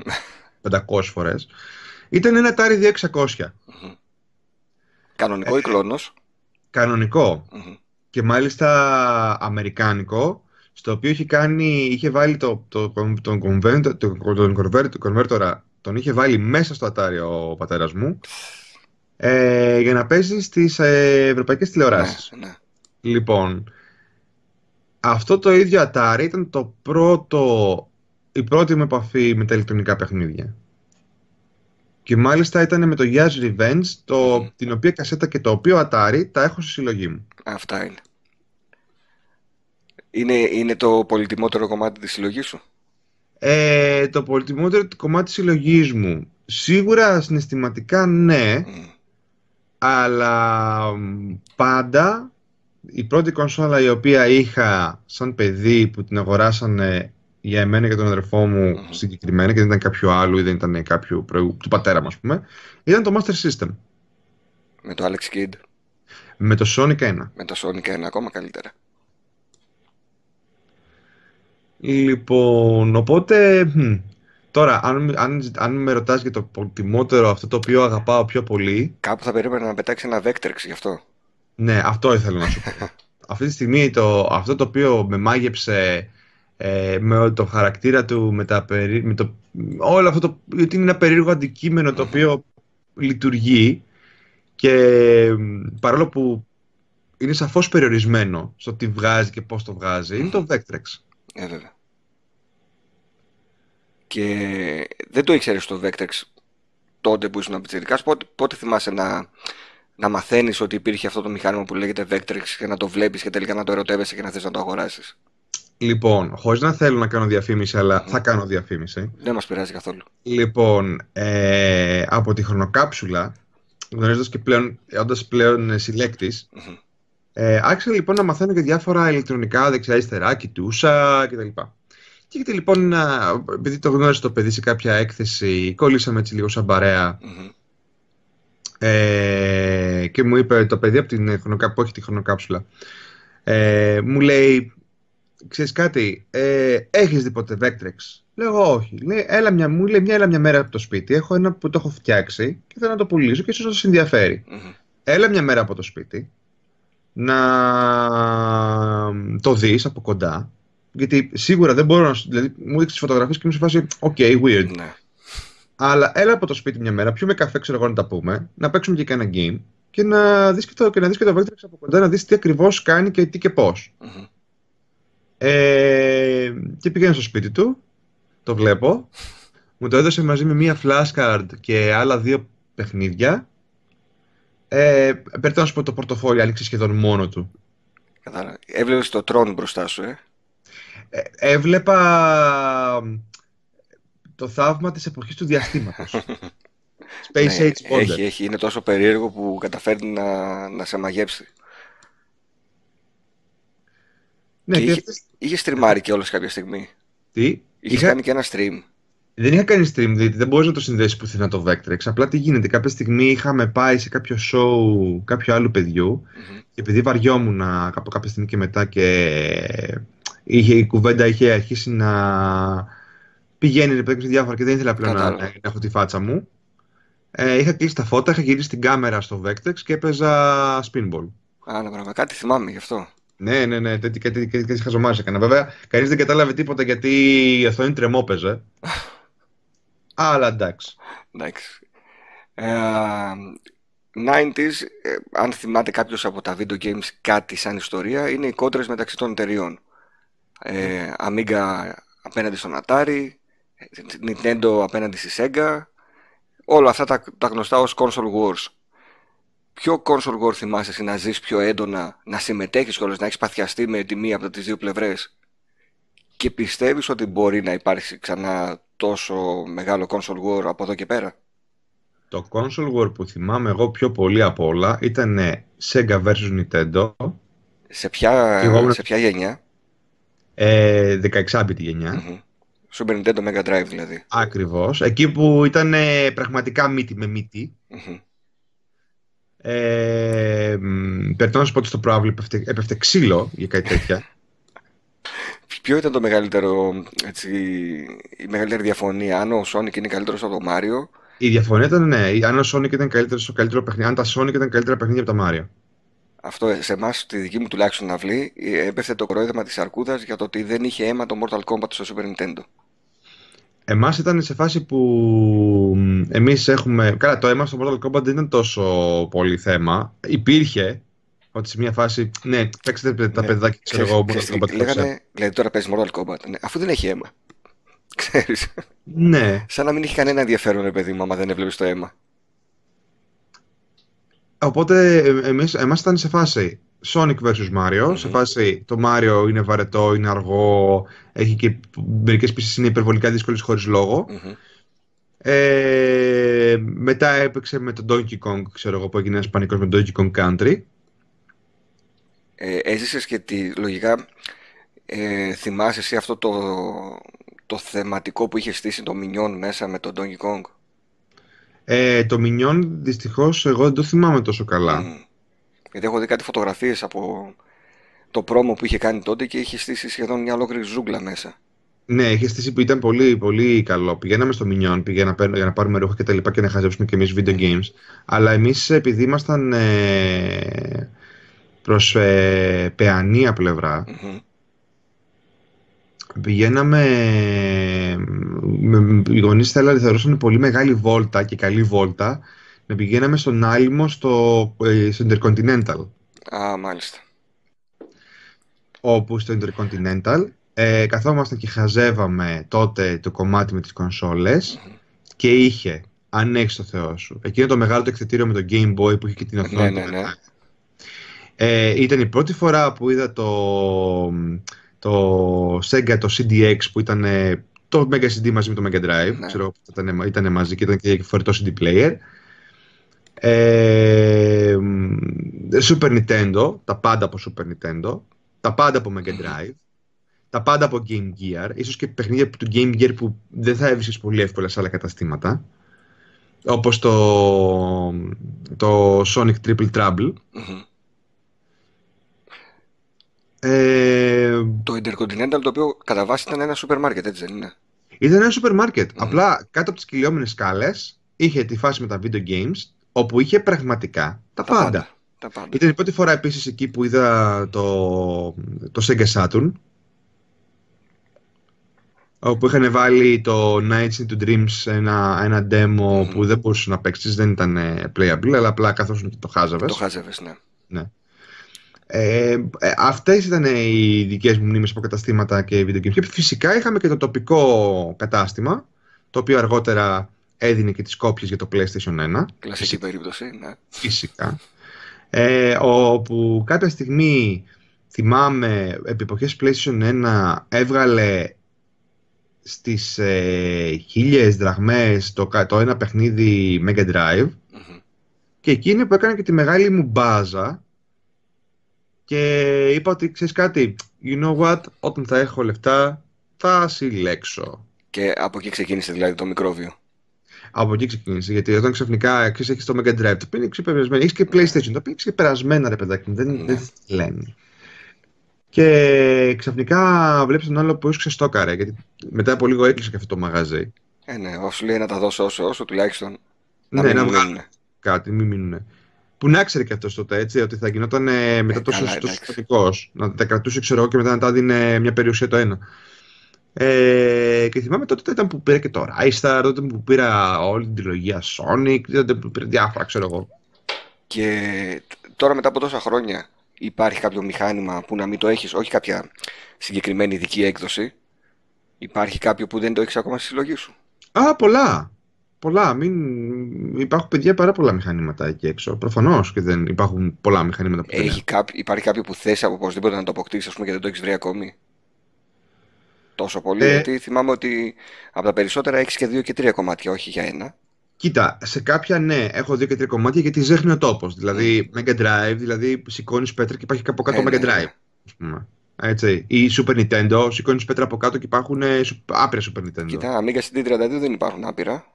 S1: 500 φορές ήταν ένα Atari 2600
S2: Μμμ. Κανονικό ή κλόνος;
S1: κανονικό
S2: Μμμ.
S1: και μάλιστα αμερικάνικο στο οποίο είχε κάνει, είχε βάλει το, το, τον, τον, converter- το, τον convert- τον converter, τον είχε βάλει μέσα στο Atari ο πατέρας μου ε, για να παίζει στις ε, ευρωπαϊκές τηλεοράσεις.
S2: Ναι, ναι.
S1: Λοιπόν, αυτό το ίδιο Atari ήταν το πρώτο, η πρώτη μου επαφή με τα ηλεκτρονικά παιχνίδια. Και μάλιστα ήταν με το Yaz Revenge, το,
S2: Μμμ.
S1: την οποία κασέτα και το οποίο Atari τα έχω στη συλλογή μου.
S2: Αυτά είναι. Είναι, είναι το πολυτιμότερο κομμάτι της συλλογής σου;
S1: Ε, το πολυτιμότερο κομμάτι της συλλογής μου, σίγουρα συναισθηματικά ναι,
S2: Μμ.
S1: αλλά μ, πάντα η πρώτη κονσόλα η οποία είχα σαν παιδί που την αγοράσανε για εμένα και τον αδερφό μου
S2: Μμμ.
S1: συγκεκριμένα και δεν ήταν κάποιο άλλο ή δεν ήταν κάποιο προηγου- του πατέρα μου ας πούμε, ήταν το Master System
S2: Με το Alex Kidd,
S1: με το Sonic 1.
S2: με το Sonic είναι ακόμα καλύτερα.
S1: Λοιπόν, οπότε μ, τώρα αν, αν, αν με ρωτάς για το πολυτιμότερο αυτό το οποίο αγαπάω πιο πολύ
S2: Κάπου θα περίμενα να πετάξει ένα Vectrex γι' αυτό.
S1: Ναι, αυτό ήθελα να σου πω. Αυτή τη στιγμή το, αυτό το οποίο με μάγεψε ε, με το χαρακτήρα του, με, τα περί, με το, όλο αυτό το, γιατί είναι ένα περίεργο αντικείμενο το οποίο λειτουργεί και μ, παρόλο που είναι σαφώς περιορισμένο στο τι βγάζει και πώς το βγάζει, είναι το Vectrex.
S2: Ε, βέβαια. Και δεν το ήξερες το Vectrex τότε που ήσουν πιτσιρικάς. Πότε, πότε θυμάσαι να, να μαθαίνεις ότι υπήρχε αυτό το μηχάνημα που λέγεται Vectrex και να το βλέπεις και τελικά να το ερωτεύεσαι και να θες να το αγοράσεις;
S1: Λοιπόν, χωρίς να θέλω να κάνω διαφήμιση, αλλά θα κάνω διαφήμιση.
S2: Δεν μας πειράζει καθόλου.
S1: Λοιπόν, ε, από τη χρονοκάψουλα, γνωρίζοντας και πλέον, όντας πλέον συλλέκτης,
S2: Μμμ.
S1: Ε, άρχισα λοιπόν να μαθαίνω και διάφορα ηλεκτρονικά δεξιά-αριστερά, κοιτούσα κτλ. Και γιατί λοιπόν, να, επειδή το γνώρισε το παιδί σε κάποια έκθεση, κολλήσαμε έτσι λίγο σαν παρέα
S2: Μμμ.
S1: ε, και μου είπε το παιδί από την χρονοκά, που έχει τη χρονοκάψουλα, ε, μου λέει, ξέρεις κάτι, ε, έχεις δει ποτέ Vectrex; Λέω εγώ όχι. Λέει, έλα μια, μου λέει, μια, έλα μια μέρα από το σπίτι, έχω ένα που το έχω φτιάξει και θέλω να το πουλήσω και ίσως να σε ενδιαφέρει.
S2: Μμμ.
S1: Έλα μια μέρα από το σπίτι να το δεις από κοντά γιατί σίγουρα δεν μπορώ να σου... Δηλαδή μου έδειξες τις φωτογραφίες και μου σε φάση «ΟΚ, weird».
S2: Ναι.
S1: Αλλά έλα από το σπίτι μια μέρα, πιούμε καφέ, ξέρω εγώ να τα πούμε, να παίξουμε και κανένα game και να δεις και το, και να δεις και το Vectrex από κοντά, να δεις τι ακριβώς κάνει και τι και πώς.
S2: Μμμ.
S1: Ε, και πήγαινα στο σπίτι του, το βλέπω, μου το έδωσε μαζί με μία flashcard και άλλα δύο παιχνίδια Ε, Πρέπει να σου πω το πορτοφόλι άνοιξε σχεδόν μόνο του.
S2: Κατάλαβα. Έβλεπες το τρόν μπροστά σου, ε;
S1: Ε, έβλεπα το θαύμα της εποχής του διαστήματος. Space
S2: Ναι,
S1: Age Wonder.
S2: έχει, έχει, είναι τόσο περίεργο που καταφέρνει να, να σε μαγέψει.
S1: Ναι,
S2: και
S1: και
S2: είχε,
S1: αυτές-
S2: είχε στριμάρει και όλος κάποια στιγμή.
S1: Τι,
S2: Είχες
S1: είχα-
S2: κάνει και ένα stream.
S1: Δεν είχα κάνει stream, δηλαδή δεν μπορείς να το συνδέσεις πουθενά το Vectrex. Απλά τι γίνεται, κάποια στιγμή είχαμε πάει σε κάποιο show κάποιου άλλου παιδιού
S2: Μμμ.
S1: και επειδή βαριόμουν από κάποια στιγμή και μετά και είχε, η κουβέντα είχε αρχίσει να πηγαίνει ρε παιδί μου, σε διάφορα και δεν ήθελα πλέον να,
S2: Κατάλαβα.
S1: να έχω τη φάτσα μου. Ε, είχα κλείσει τα φώτα, είχα γυρίσει την κάμερα στο Vectrex και έπαιζα spinball.
S2: Α, ναι, πράγμα. Κάτι θυμάμαι γι' αυτό.
S1: Ναι, ναι, ναι, τέτοια κάτι, κάτι, κάτι χαζομάρες έκανα. Βέβαια, κανείς δεν κατάλαβε τίποτα γιατί η οθόνη τρεμόπαιζε. Αλλά εντάξει.
S2: Εντάξει. Ε, 90s, ε, αν θυμάται κάποιος από τα video games κάτι σαν ιστορία, είναι οι κόντρες μεταξύ των εταιριών. Ε, Amiga απέναντι στον Atari, Nintendo απέναντι στη Sega, όλα αυτά τα, τα γνωστά ως console wars. Ποιο console war θυμάσαι εσύ να ζεις πιο έντονα, να συμμετέχεις κιόλας, να έχεις παθιαστεί με τη μία από τις δύο πλευρές; Και πιστεύεις ότι μπορεί να υπάρξει ξανά τόσο μεγάλο console war από εδώ και πέρα;
S1: Το console war που θυμάμαι εγώ πιο πολύ από όλα ήταν Sega vs Nintendo,
S2: Σε ποια,
S1: Και εγώ ήμουν-
S2: σε ποια γενιά;
S1: ε, 16-bit γενιά.
S2: Μμμ. Super Nintendo Mega Drive δηλαδή.
S1: Ακριβώς. Εκεί που ήταν ε, πραγματικά μύτη με μύτη.
S2: Μμμ.
S1: Ε, μ, Πρέπει να σου πω ότι στο Pro έπεφτε, έπεφτε ξύλο για κάτι τέτοια.
S2: Ποιο ήταν το μεγαλύτερο, έτσι, η μεγαλύτερη διαφωνία, αν ο Sonic είναι καλύτερος από το Mario;
S1: Η διαφωνία ήταν ναι, αν ο Sonic ήταν καλύτερος στο καλύτερο παιχνίδι, αν τα Sonic ήταν καλύτερα παιχνίδια από τα Mario.
S2: Αυτό σε εμάς, τη δική μου τουλάχιστον αυλή, ε, έπεφτε το κορόιδεμα της αρκούδας για το ότι δεν είχε αίμα το Mortal Kombat στο Super Nintendo.
S1: Εμάς ήταν σε φάση που μ, εμείς έχουμε... Καλά, το αίμα στο Mortal Kombat δεν ήταν τόσο πολύ θέμα. Υπήρχε ότι σε μια φάση, ναι, παίξτε τα
S2: Ναι.
S1: παιδάκια, ξέρω εγώ,
S2: Ξέρεις-
S1: Mortal
S2: ξέρεις τι
S1: Kombat. το ξέρω.
S2: λέγανε, δηλαδή τώρα παίζεις Mortal Kombat, ναι, αφού δεν έχει αίμα. Ξέρεις,
S1: Ναι,
S2: σαν να μην έχει κανένα ενδιαφέρον, ρε παιδί μου, άμα δεν έβλεπες το αίμα.
S1: οπότε ε, εμείς, εμάς ήταν σε φάση Sonic vs Mario,
S2: Μμμ.
S1: σε φάση το Mario είναι βαρετό, είναι αργό, έχει και μερικές πίσεις είναι υπερβολικά δύσκολες χωρίς λόγο.
S2: Μμμ.
S1: Ε, μετά έπαιξε με τον Donkey Kong, ξέρω εγώ, που έγινε ένας πανικός με Donkey Kong Country.
S2: Ε, έζησες και τη, λογικά, ε, θυμάσαι εσύ αυτό το, το θεματικό που είχες στήσει το Minion μέσα με τον Donkey Kong;
S1: Ε, το Minion, δυστυχώς, εγώ δεν το θυμάμαι τόσο καλά.
S2: Μμ. Γιατί έχω δει κάτι φωτογραφίες από το πρόμο που είχε κάνει τότε και είχε στήσει σχεδόν μια ολόκληρη ζούγκλα μέσα.
S1: Ναι, είχε στήσει που ήταν πολύ, πολύ καλό. Πηγαίναμε στο Minion πήγα να παίρνω- για να πάρουμε ρούχα και τα λοιπά και να χαζέψουμε και εμείς video games. Αλλά εμείς επειδή ήμασταν ε, προς ε, πεανία πλευρά,
S2: Μμμ.
S1: πηγαίναμε. με- με- Οι γονείς θέλανε, θεωρούσαν πολύ μεγάλη βόλτα και καλή βόλτα να πηγαίναμε στον Άλυμο στο, ε, στο Intercontinental.
S2: Α, μάλιστα.
S1: Όπου στο Intercontinental ε, καθόμασταν και χαζεύαμε τότε το κομμάτι με τις κονσόλες
S2: Μμμ.
S1: και είχε, αν έχεις το Θεό σου, εκείνο το μεγάλο το εκθετήριο με το Game Boy που είχε και την οθόνη.
S2: Ναι,
S1: του
S2: ναι, ναι.
S1: μετά. Ε, ήταν η πρώτη φορά που είδα το, το Sega, το CDX που ήταν ε, το Mega CD μαζί με το Mega Drive.
S2: Ναι.
S1: Ξέρω, ήταν, ήταν μαζί και ήταν και φορητό CD player. Ε, μ, Super Nintendo, τα πάντα από Super Nintendo, τα πάντα από Mega Drive, τα πάντα από Game Gear, ίσως και παιχνίδια του Game Gear που δεν θα έβρισκες πολύ εύκολα σε άλλα καταστήματα, όπως το, το Sonic Triple Trouble.
S2: Μμμ.
S1: Ε,
S2: Το Intercontinental το οποίο κατά βάση ήταν ένα σούπερ μάρκετ, έτσι δεν είναι;
S1: ήταν ένα σούπερ μάρκετ.
S2: Μμμ.
S1: Απλά κάτω από τις κυλιόμενες σκάλες είχε τη φάση με τα video games, όπου είχε πραγματικά τα, πάντα.
S2: Τα πάντα.
S1: Ήταν η πρώτη φορά επίσης εκεί που είδα το, το Sega Saturn, όπου είχαν βάλει το Nights into Dreams ένα, ένα demo
S2: Μμμ.
S1: που δεν μπορούσες να παίξεις, δεν ήταν ε, playable, αλλά απλά καθώς το χάζαβες.
S2: Το χάζευες, ναι.
S1: Ε, ε, αυτές ήταν οι δικές μου μνήμες από καταστήματα και video games. Και φυσικά είχαμε και το τοπικό κατάστημα, το οποίο αργότερα έδινε και τις κόπιες για το PlayStation 1.
S2: Κλασική περίπτωση, ναι.
S1: Φυσικά. Ε, όπου κάποια στιγμή, θυμάμαι, επί εποχές PlayStation 1 έβγαλε στις ε, χίλιες δραχμές το, το ένα παιχνίδι Mega Drive και εκείνη που έκανε και τη μεγάλη μου μπάζα και είπα ότι ξέρεις κάτι, you know what, όταν θα έχω λεφτά θα συλλέξω.
S2: Και από εκεί ξεκίνησε δηλαδή το μικρόβιο.
S1: Από εκεί ξεκίνησε. Γιατί όταν ξαφνικά έχεις το Mega Drive, το οποίο είναι ξεπερασμένο. Έχεις και PlayStation, το οποίο είναι ξεπερασμένα, ρε παιδάκι μου. Δεν, ναι. δεν λένε. Και ξαφνικά βλέπεις τον άλλο που ίσω ξεστόκαρε. Γιατί μετά από λίγο έκλεισε και αυτό το μαγαζί.
S2: Ε, ναι, όσο λέει να τα δώσω όσο, όσο τουλάχιστον.
S1: Να ναι, να βγάλουν κάτι, μην μείνουν. Που να ξέρει και αυτός τότε, έτσι, ότι θα γινόταν ε, μετά ε, τόσο στατικό. Να τα κρατούσε, ξέρω εγώ, και μετά να τα δίνει μια περιουσία το ένα. Ε, και θυμάμαι τότε ήταν που πήρα και το Ράισταρ, τότε που πήρα όλη την τριλογία Sonic, τότε που πήρα διάφορα, ξέρω εγώ.
S2: Και τώρα μετά από τόσα χρόνια υπάρχει κάποιο μηχάνημα που να μην το έχεις, όχι κάποια συγκεκριμένη ειδική έκδοση, υπάρχει κάποιο που δεν το έχεις ακόμα στη συλλογή σου;
S1: Α, πολλά. Πολλά. Μην... Υπάρχουν παιδιά πάρα πολλά μηχανήματα εκεί έξω. Προφανώς και δεν υπάρχουν πολλά μηχανήματα που
S2: Έχει Υπάρχει κάποιο που θες οπωσδήποτε να το αποκτήσεις, ας πούμε, και δεν το έχεις βρει ακόμη; Τόσο πολύ, ε, γιατί θυμάμαι ότι από τα περισσότερα έχεις και δύο και τρία κομμάτια, όχι για ένα.
S1: Κοίτα, σε κάποια ναι, έχω δύο και τρία κομμάτια γιατί ζέχνει ο τόπος. Δηλαδή, mm. Mega Drive, δηλαδή σηκώνεις πέτρα και υπάρχει από κάτω ε, Mega ναι, Drive. Ναι. Έτσι. Ή Super Nintendo, σηκώνεις πέτρα από κάτω και υπάρχουν ε, άπειρα Super Nintendo.
S2: Κοίτα, Amiga CD32 δεν υπάρχουν άπειρα.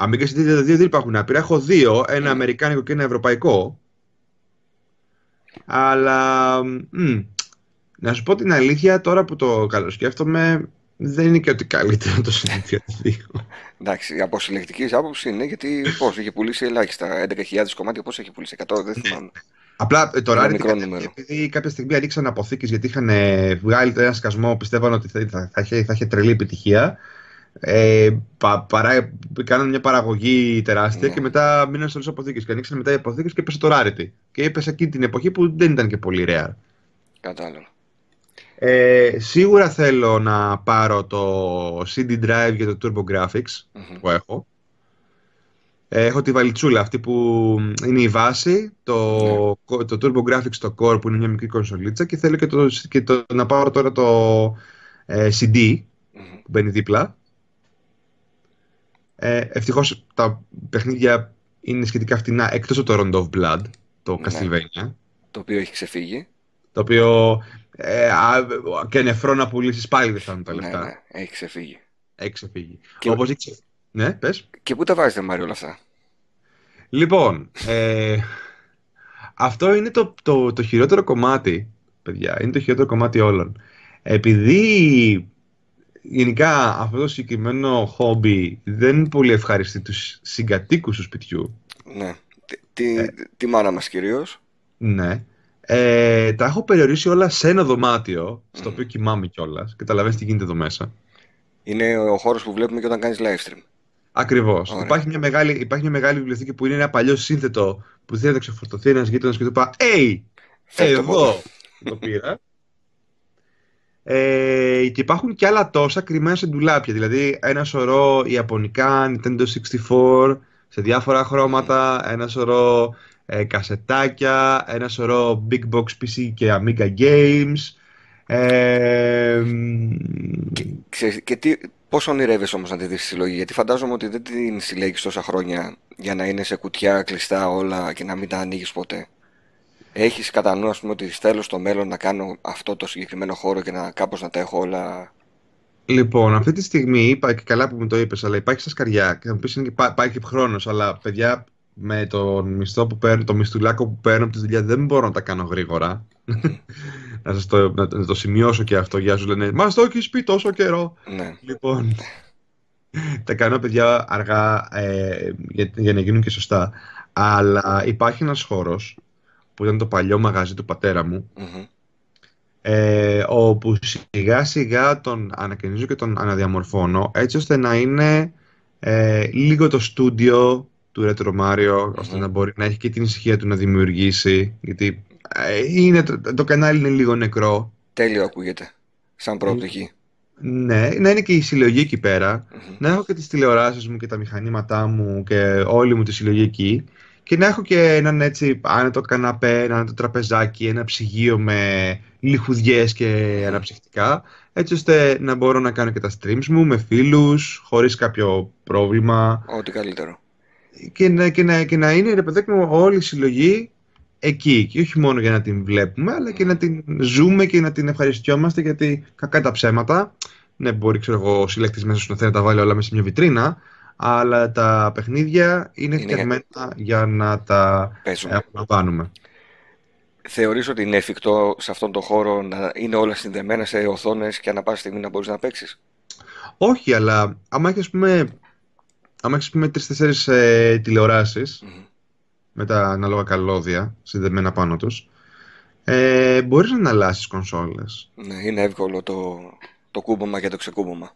S1: Amiga CD32 δεν υπάρχουν άπειρα. Έχω δύο, ένα mm. αμερικάνικο και ένα ευρωπαϊκό. Αλλά να σου πω την αλήθεια, τώρα που το καλοσκέφτομαι, δεν είναι και ότι καλύτερο το συνδυαστικό.
S2: Εντάξει, από συλλεκτικής άποψης είναι γιατί πώς έχει πουλήσει ελάχιστα. 11.000 κομμάτια, πώς έχει πουλήσει 100, δεν ναι. θυμάμαι.
S1: Απλά ε, τώρα μικρό νούμερο. επειδή κάποια στιγμή ανοίξαν αποθήκες γιατί είχαν ε, βγάλει ένα σκασμό, πιστεύαν ότι θα, θα, θα, είχε, θα είχε τρελή επιτυχία. Ε, πα, παρά, κάναν μια παραγωγή τεράστια ναι. και μετά μείναν σε όλες τις αποθήκες. Και ανοίξαν μετά οι αποθήκες και έπεσε το rarity. Και έπεσε εκείνη την εποχή που δεν ήταν και πολύ rare.
S2: Κατάλαβα.
S1: Ε, σίγουρα θέλω να πάρω το CD drive για το TurboGrafx που έχω. Ε, έχω τη βαλιτσούλα αυτή που είναι η βάση, το, ναι. το TurboGrafx το Core που είναι μια μικρή κονσολίτσα και θέλω και, το, και το, να πάρω τώρα το ε, CD που μπαίνει δίπλα. Ε, ευτυχώς τα παιχνίδια είναι σχετικά φτηνά εκτός από το Round of Blood, το ναι. Castlevania.
S2: Το οποίο έχει ξεφύγει.
S1: Το οποίο ε, και νεφρό να πουλήσεις πάλι δεν θα τα λεφτά.
S2: Ναι, ναι, έχει ξεφύγει.
S1: Έχει ξεφύγει. Και... Όπως έχει Ναι, πες.
S2: Και πού τα βάζετε Μάριο όλα αυτά;
S1: Λοιπόν, ε, αυτό είναι το, το, το χειρότερο κομμάτι, παιδιά. Είναι το χειρότερο κομμάτι όλων. Επειδή γενικά αυτό το συγκεκριμένο χόμπι δεν πολύ ευχαριστεί τους συγκατοίκους του σπιτιού.
S2: Ναι. Τη, ε, τη μάνα μας κυρίως.
S1: Ναι. Ε, τα έχω περιορίσει όλα σε ένα δωμάτιο, στο οποίο κοιμάμαι κιόλας. Καταλαβαίνεις τι γίνεται εδώ μέσα.
S2: Είναι ο χώρος που βλέπουμε και όταν κάνεις live stream.
S1: Ακριβώς. Υπάρχει, μια μεγάλη, υπάρχει μια μεγάλη βιβλιοθήκη που είναι ένα παλιό σύνθετο που θέλει να ξεφορτωθεί ένας γείτονας και του είπα Hey! Εδώ! το πήρα. Ε, και υπάρχουν και άλλα τόσα κρυμμένα σε ντουλάπια. Δηλαδή ένα σωρό Ιαπωνικά, Nintendo 64 σε διάφορα χρώματα, ένα σωρό ε, κασετάκια, ένα σωρό Big Box PC και Amiga Games. Ε,
S2: και, και τι, πώς ονειρεύεσαι όμως να τη δεις στη συλλογή, γιατί φαντάζομαι ότι δεν την συλλέγεις τόσα χρόνια για να είναι σε κουτιά κλειστά όλα και να μην τα ανοίγεις ποτέ. Έχεις κατά νου, ας πούμε, ότι θέλω στο μέλλον να κάνω αυτό το συγκεκριμένο χώρο και να κάπως να τα έχω όλα;
S1: Λοιπόν, αυτή τη στιγμή είπα και καλά που μου το είπες, αλλά υπάρχει στα σκαριά και θα μου πεις πάει και χρόνος. Αλλά παιδιά, με τον μισθό που παίρνω, το μισθουλάκο που παίρνω από τη δουλειά δεν μπορώ να τα κάνω γρήγορα. να, σας το, να, το σημειώσω και αυτό. Για σου λένε Μα το έχεις πει τόσο καιρό.
S2: Ναι.
S1: Λοιπόν, τα κάνω παιδιά αργά ε, για, για να γίνουν και σωστά. Αλλά υπάρχει ένας χώρος που ήταν το παλιό μαγαζί του πατέρα μου ε, όπου σιγά σιγά τον ανακαινίζω και τον αναδιαμορφώνω έτσι ώστε να είναι ε, λίγο το στούντιο του Retro Mario, ώστε να μπορεί να έχει και την ησυχία του να δημιουργήσει. Γιατί ε, είναι, το, το κανάλι είναι λίγο νεκρό.
S2: Τέλειο ακούγεται. Σαν προοπτική.
S1: Ναι, να είναι και η συλλογή εκεί πέρα. Να έχω και τις τηλεοράσεις μου και τα μηχανήματά μου και όλη μου τη συλλογή εκεί. Και να έχω και έναν έτσι άνετο καναπέ, ένα άνετο τραπεζάκι, ένα ψυγείο με λιχουδιές και αναψυχτικά. Έτσι ώστε να μπορώ να κάνω και τα streams μου με φίλους, χωρίς κάποιο πρόβλημα.
S2: Ό,τι καλύτερο.
S1: Και να, και να, και να είναι, ρε παιδάκι μου, όλη η συλλογή εκεί. Και όχι μόνο για να την βλέπουμε, αλλά και να την ζούμε και να την ευχαριστιόμαστε γιατί κακά τα ψέματα. Ναι, μπορεί ξέρω εγώ, ο συλλέκτης μέσα σου να θέλει να τα βάλει όλα μέσα σε μια βιτρίνα, αλλά τα παιχνίδια είναι,
S2: Είναι
S1: φτιαγμένα για να τα
S2: Παίζουμε.
S1: απολαμβάνουμε.
S2: Θεωρείς ότι είναι εφικτό σε αυτόν τον χώρο να είναι όλα συνδεμένα σε οθόνες και ανά πάσα στιγμή να μπορείς να παίξεις;
S1: Όχι, αλλά άμα έχεις, ας πούμε, άμα έχεις, ας πούμε, τρεις-τέσσερις ε, τηλεοράσεις
S2: Μμμ.
S1: με τα ανάλογα καλώδια συνδεμένα πάνω τους, ε, μπορείς να εναλλάσσεις κονσόλες.
S2: Ναι, είναι εύκολο το, το κούμπομα και το ξεκούμπομα.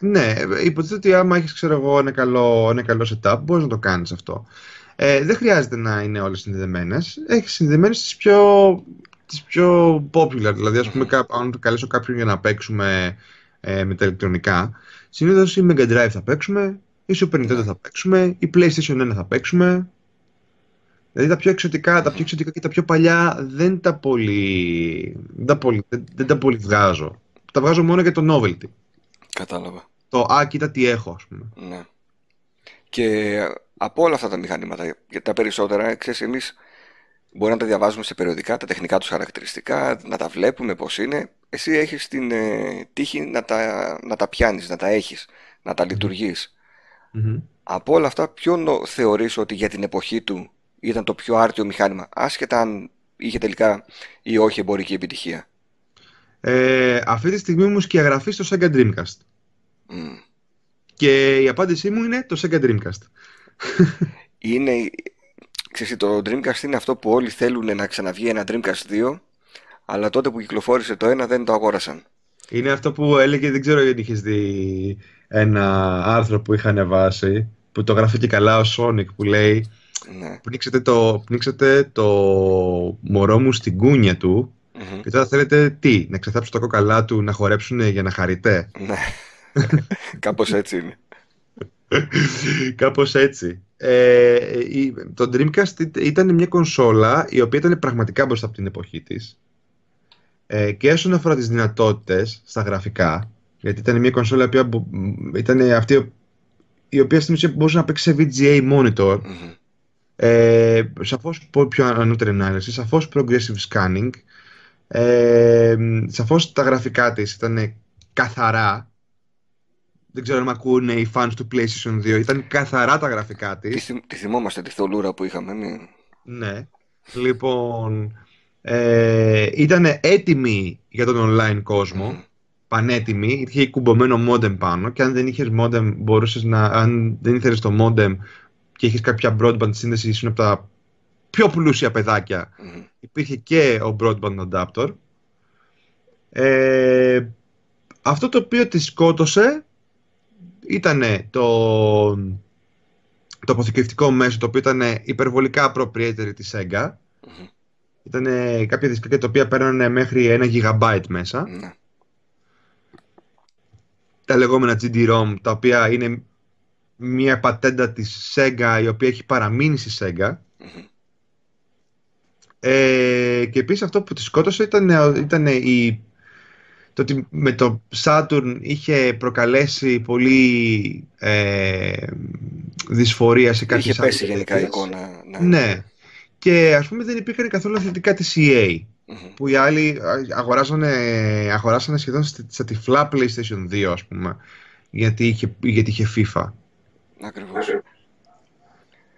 S1: Ναι, υποτίθεται ότι άμα έχεις, ξέρω εγώ, ένα καλό, ένα καλό setup, μπορείς να το κάνεις αυτό. Ε, δεν χρειάζεται να είναι όλες συνδεδεμένες. Έχεις συνδεδεμένες τις πιο, τις πιο popular. Δηλαδή, ας πούμε, κά- αν καλέσω κάποιον για να παίξουμε ε, με τα ηλεκτρονικά, συνήθως η Mega Drive θα παίξουμε, η Super Nintendo θα παίξουμε, η PlayStation 1 θα παίξουμε. Δηλαδή τα πιο εξωτικά, τα πιο εξωτικά και τα πιο παλιά δεν τα πολύ, δεν τα πολύ, δεν, δεν τα πολύ βγάζω. Τα βγάζω μόνο για το novelty.
S2: Κατάλαβα.
S1: Το «Α, κοίτα τι έχω», ας πούμε.
S2: Ναι. Και από όλα αυτά τα μηχανήματα, γιατί τα περισσότερα, ξέρεις, εμείς μπορεί να τα διαβάζουμε σε περιοδικά, τα τεχνικά τους χαρακτηριστικά, να τα βλέπουμε πώς είναι. Εσύ έχεις την ε, τύχη να τα, να τα πιάνεις, να τα έχεις, να τα λειτουργείς.
S1: Μμμ.
S2: Από όλα αυτά, ποιο νο- θεωρείς ότι για την εποχή του ήταν το πιο άρτιο μηχάνημα, άσχετα αν είχε τελικά ή όχι εμπορική επιτυχία;
S1: Ε, αυτή τη στιγμή μου σκιαγραφεί στο Sega Dreamcast.
S2: Μμ.
S1: Και η απάντησή μου είναι το Sega Dreamcast.
S2: Είναι, ξέρεις, το Dreamcast είναι αυτό που όλοι θέλουν να ξαναβγεί ένα Dreamcast 2, αλλά τότε που κυκλοφόρησε το ένα δεν το αγόρασαν.
S1: Είναι αυτό που έλεγε, δεν ξέρω αν είχες δει ένα άρθρο που είχα ανεβάσει, που το γράφει και καλά ο Sonic, που λέει
S2: Ναι.
S1: πνίξετε το, πνίξετε το μωρό μου στην κούνια του
S2: Μμμ.
S1: και τώρα θέλετε τι, να ξεθάψω τα κόκαλά του να χορέψουν για να χαρείτε;
S2: Ναι. Κάπως έτσι είναι.
S1: Κάπως έτσι. Ε, η- το Dreamcast ήταν- ήταν μια κονσόλα η οποία ήταν πραγματικά μπροστά από την εποχή της. Ε, και όσον αφορά τις δυνατότητες στα γραφικά, γιατί ήταν μια κονσόλα η οποία μπο- μ, ήταν αυτή η οποία στην ουσία μπορούσε να παίξει σε VGA monitor,
S2: Μμμ.
S1: ε, σαφώς πολύ πιο ανώτερη ανάλυση, σαφώς progressive scanning, ε, σαφώς τα γραφικά της ήταν καθαρά. Δεν ξέρω αν με ακούνε οι fans του PlayStation 2. Ήταν καθαρά τα γραφικά
S2: Τι,
S1: της.
S2: θυμ- τη θυμόμαστε τη θολούρα που είχαμε. μη-
S1: Ναι. Λοιπόν, ε, ήταν έτοιμη για τον online κόσμο.
S2: Μμμ.
S1: Πανέτοιμη. Είχε κουμπωμένο modem πάνω. Και αν δεν είχες modem, μπορούσες να. Αν δεν ήθελες το modem και είχες κάποια broadband σύνδεση, ήσουν από τα πιο πλούσια παιδάκια.
S2: Μμμ.
S1: Υπήρχε και ο broadband adapter. Ε, αυτό το οποίο τη σκότωσε ήταν το, το αποθηκευτικό μέσο το οποίο ήταν υπερβολικά proprietary της Sega.
S2: Μμμ.
S1: Ήταν κάποια δισκάκια τα οποία παίρνανε μέχρι ένα gigabyte μέσα.
S2: Ναι.
S1: Τα λεγόμενα GD-ROM, τα οποία είναι μια πατέντα της Sega η οποία έχει παραμείνει στη Sega.
S2: Μμμ.
S1: Ε, και επίσης αυτό που τη σκότωσε ήταν, ήταν η, το ότι με το Saturn είχε προκαλέσει πολύ ε, δυσφορία σε κάποιες
S2: Είχε πέσει
S1: άλλες
S2: γενικά η
S1: εταιρείες.
S2: εικόνα. Ναι.
S1: Ναι. Και ας πούμε δεν υπήρχαν καθόλου αθλητικά της EA
S2: Μμμ.
S1: που οι άλλοι αγοράσανε, αγοράσανε σχεδόν στα στα τυφλά PlayStation 2 ας πούμε γιατί είχε, γιατί είχε FIFA.
S2: Ακριβώς.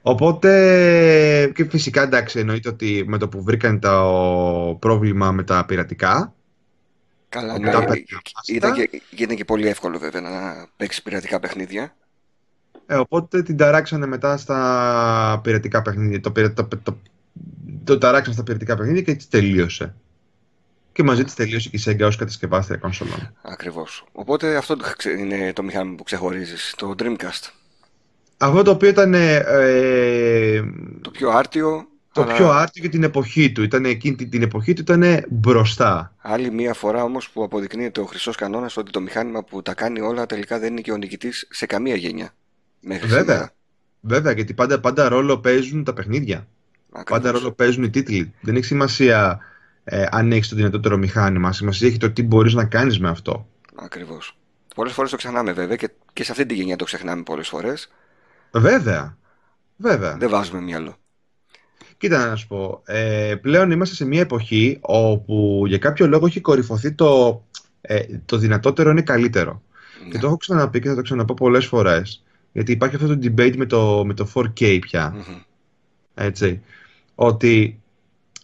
S1: Οπότε και φυσικά εντάξει εννοείται ότι με το που βρήκαν το πρόβλημα με τα πειρατικά
S2: Καλά,
S1: ότι
S2: ναι.
S1: τα παίρνει
S2: Ήταν
S1: άπαστα,
S2: και, ήταν και πολύ εύκολο βέβαια να παίξεις πειρατικά παιχνίδια.
S1: ε, οπότε την ταράξανε μετά στα πειρατικά παιχνίδια. Το, πειρα- το, το, το ταράξαν στα πειρατικά παιχνίδια και έτσι τελείωσε. Και μαζί της τελείωσε και η Sega ως κατασκευάστρια κονσολών.
S2: Ακριβώς. Οπότε αυτό το ξε- είναι το μηχάνημα που ξεχωρίζεις, το Dreamcast.
S1: Αυτό το οποίο ήταν ε, ε,
S2: Το πιο άρτιο,
S1: το πιο άρτιο για την εποχή του. Ήταν εκείνη την εποχή του ήταν μπροστά.
S2: Άλλη μία φορά όμως που αποδεικνύεται ο χρυσός κανόνας ότι το μηχάνημα που τα κάνει όλα τελικά δεν είναι και ο νικητής σε καμία γενιά. Μέχρι
S1: Βέβαια.
S2: σήμερα.
S1: Βέβαια, γιατί πάντα, πάντα ρόλο παίζουν τα παιχνίδια.
S2: Ακριβώς.
S1: Πάντα ρόλο παίζουν οι τίτλοι. Δεν έχει σημασία ε, αν έχεις το δυνατότερο μήχανημα. Σημασία έχει το τι μπορείς να κάνεις με αυτό.
S2: Ακριβώς. Πολλές φορές το ξεχνάμε βέβαια και, και σε αυτή τη γενιά το ξεχνάμε πολλές φορές.
S1: Βέβαια. Βέβαια.
S2: Δεν βάζουμε μυαλό.
S1: Κοίτα να σου πω. Ε, πλέον είμαστε σε μια εποχή όπου για κάποιο λόγο έχει κορυφωθεί το, ε, το δυνατότερο είναι καλύτερο.
S2: Ναι.
S1: Και το έχω ξαναπεί και θα το ξαναπώ πολλές φορές. Γιατί υπάρχει αυτό το debate με το, με το 4K πια.
S2: Μμμ.
S1: Έτσι. Ότι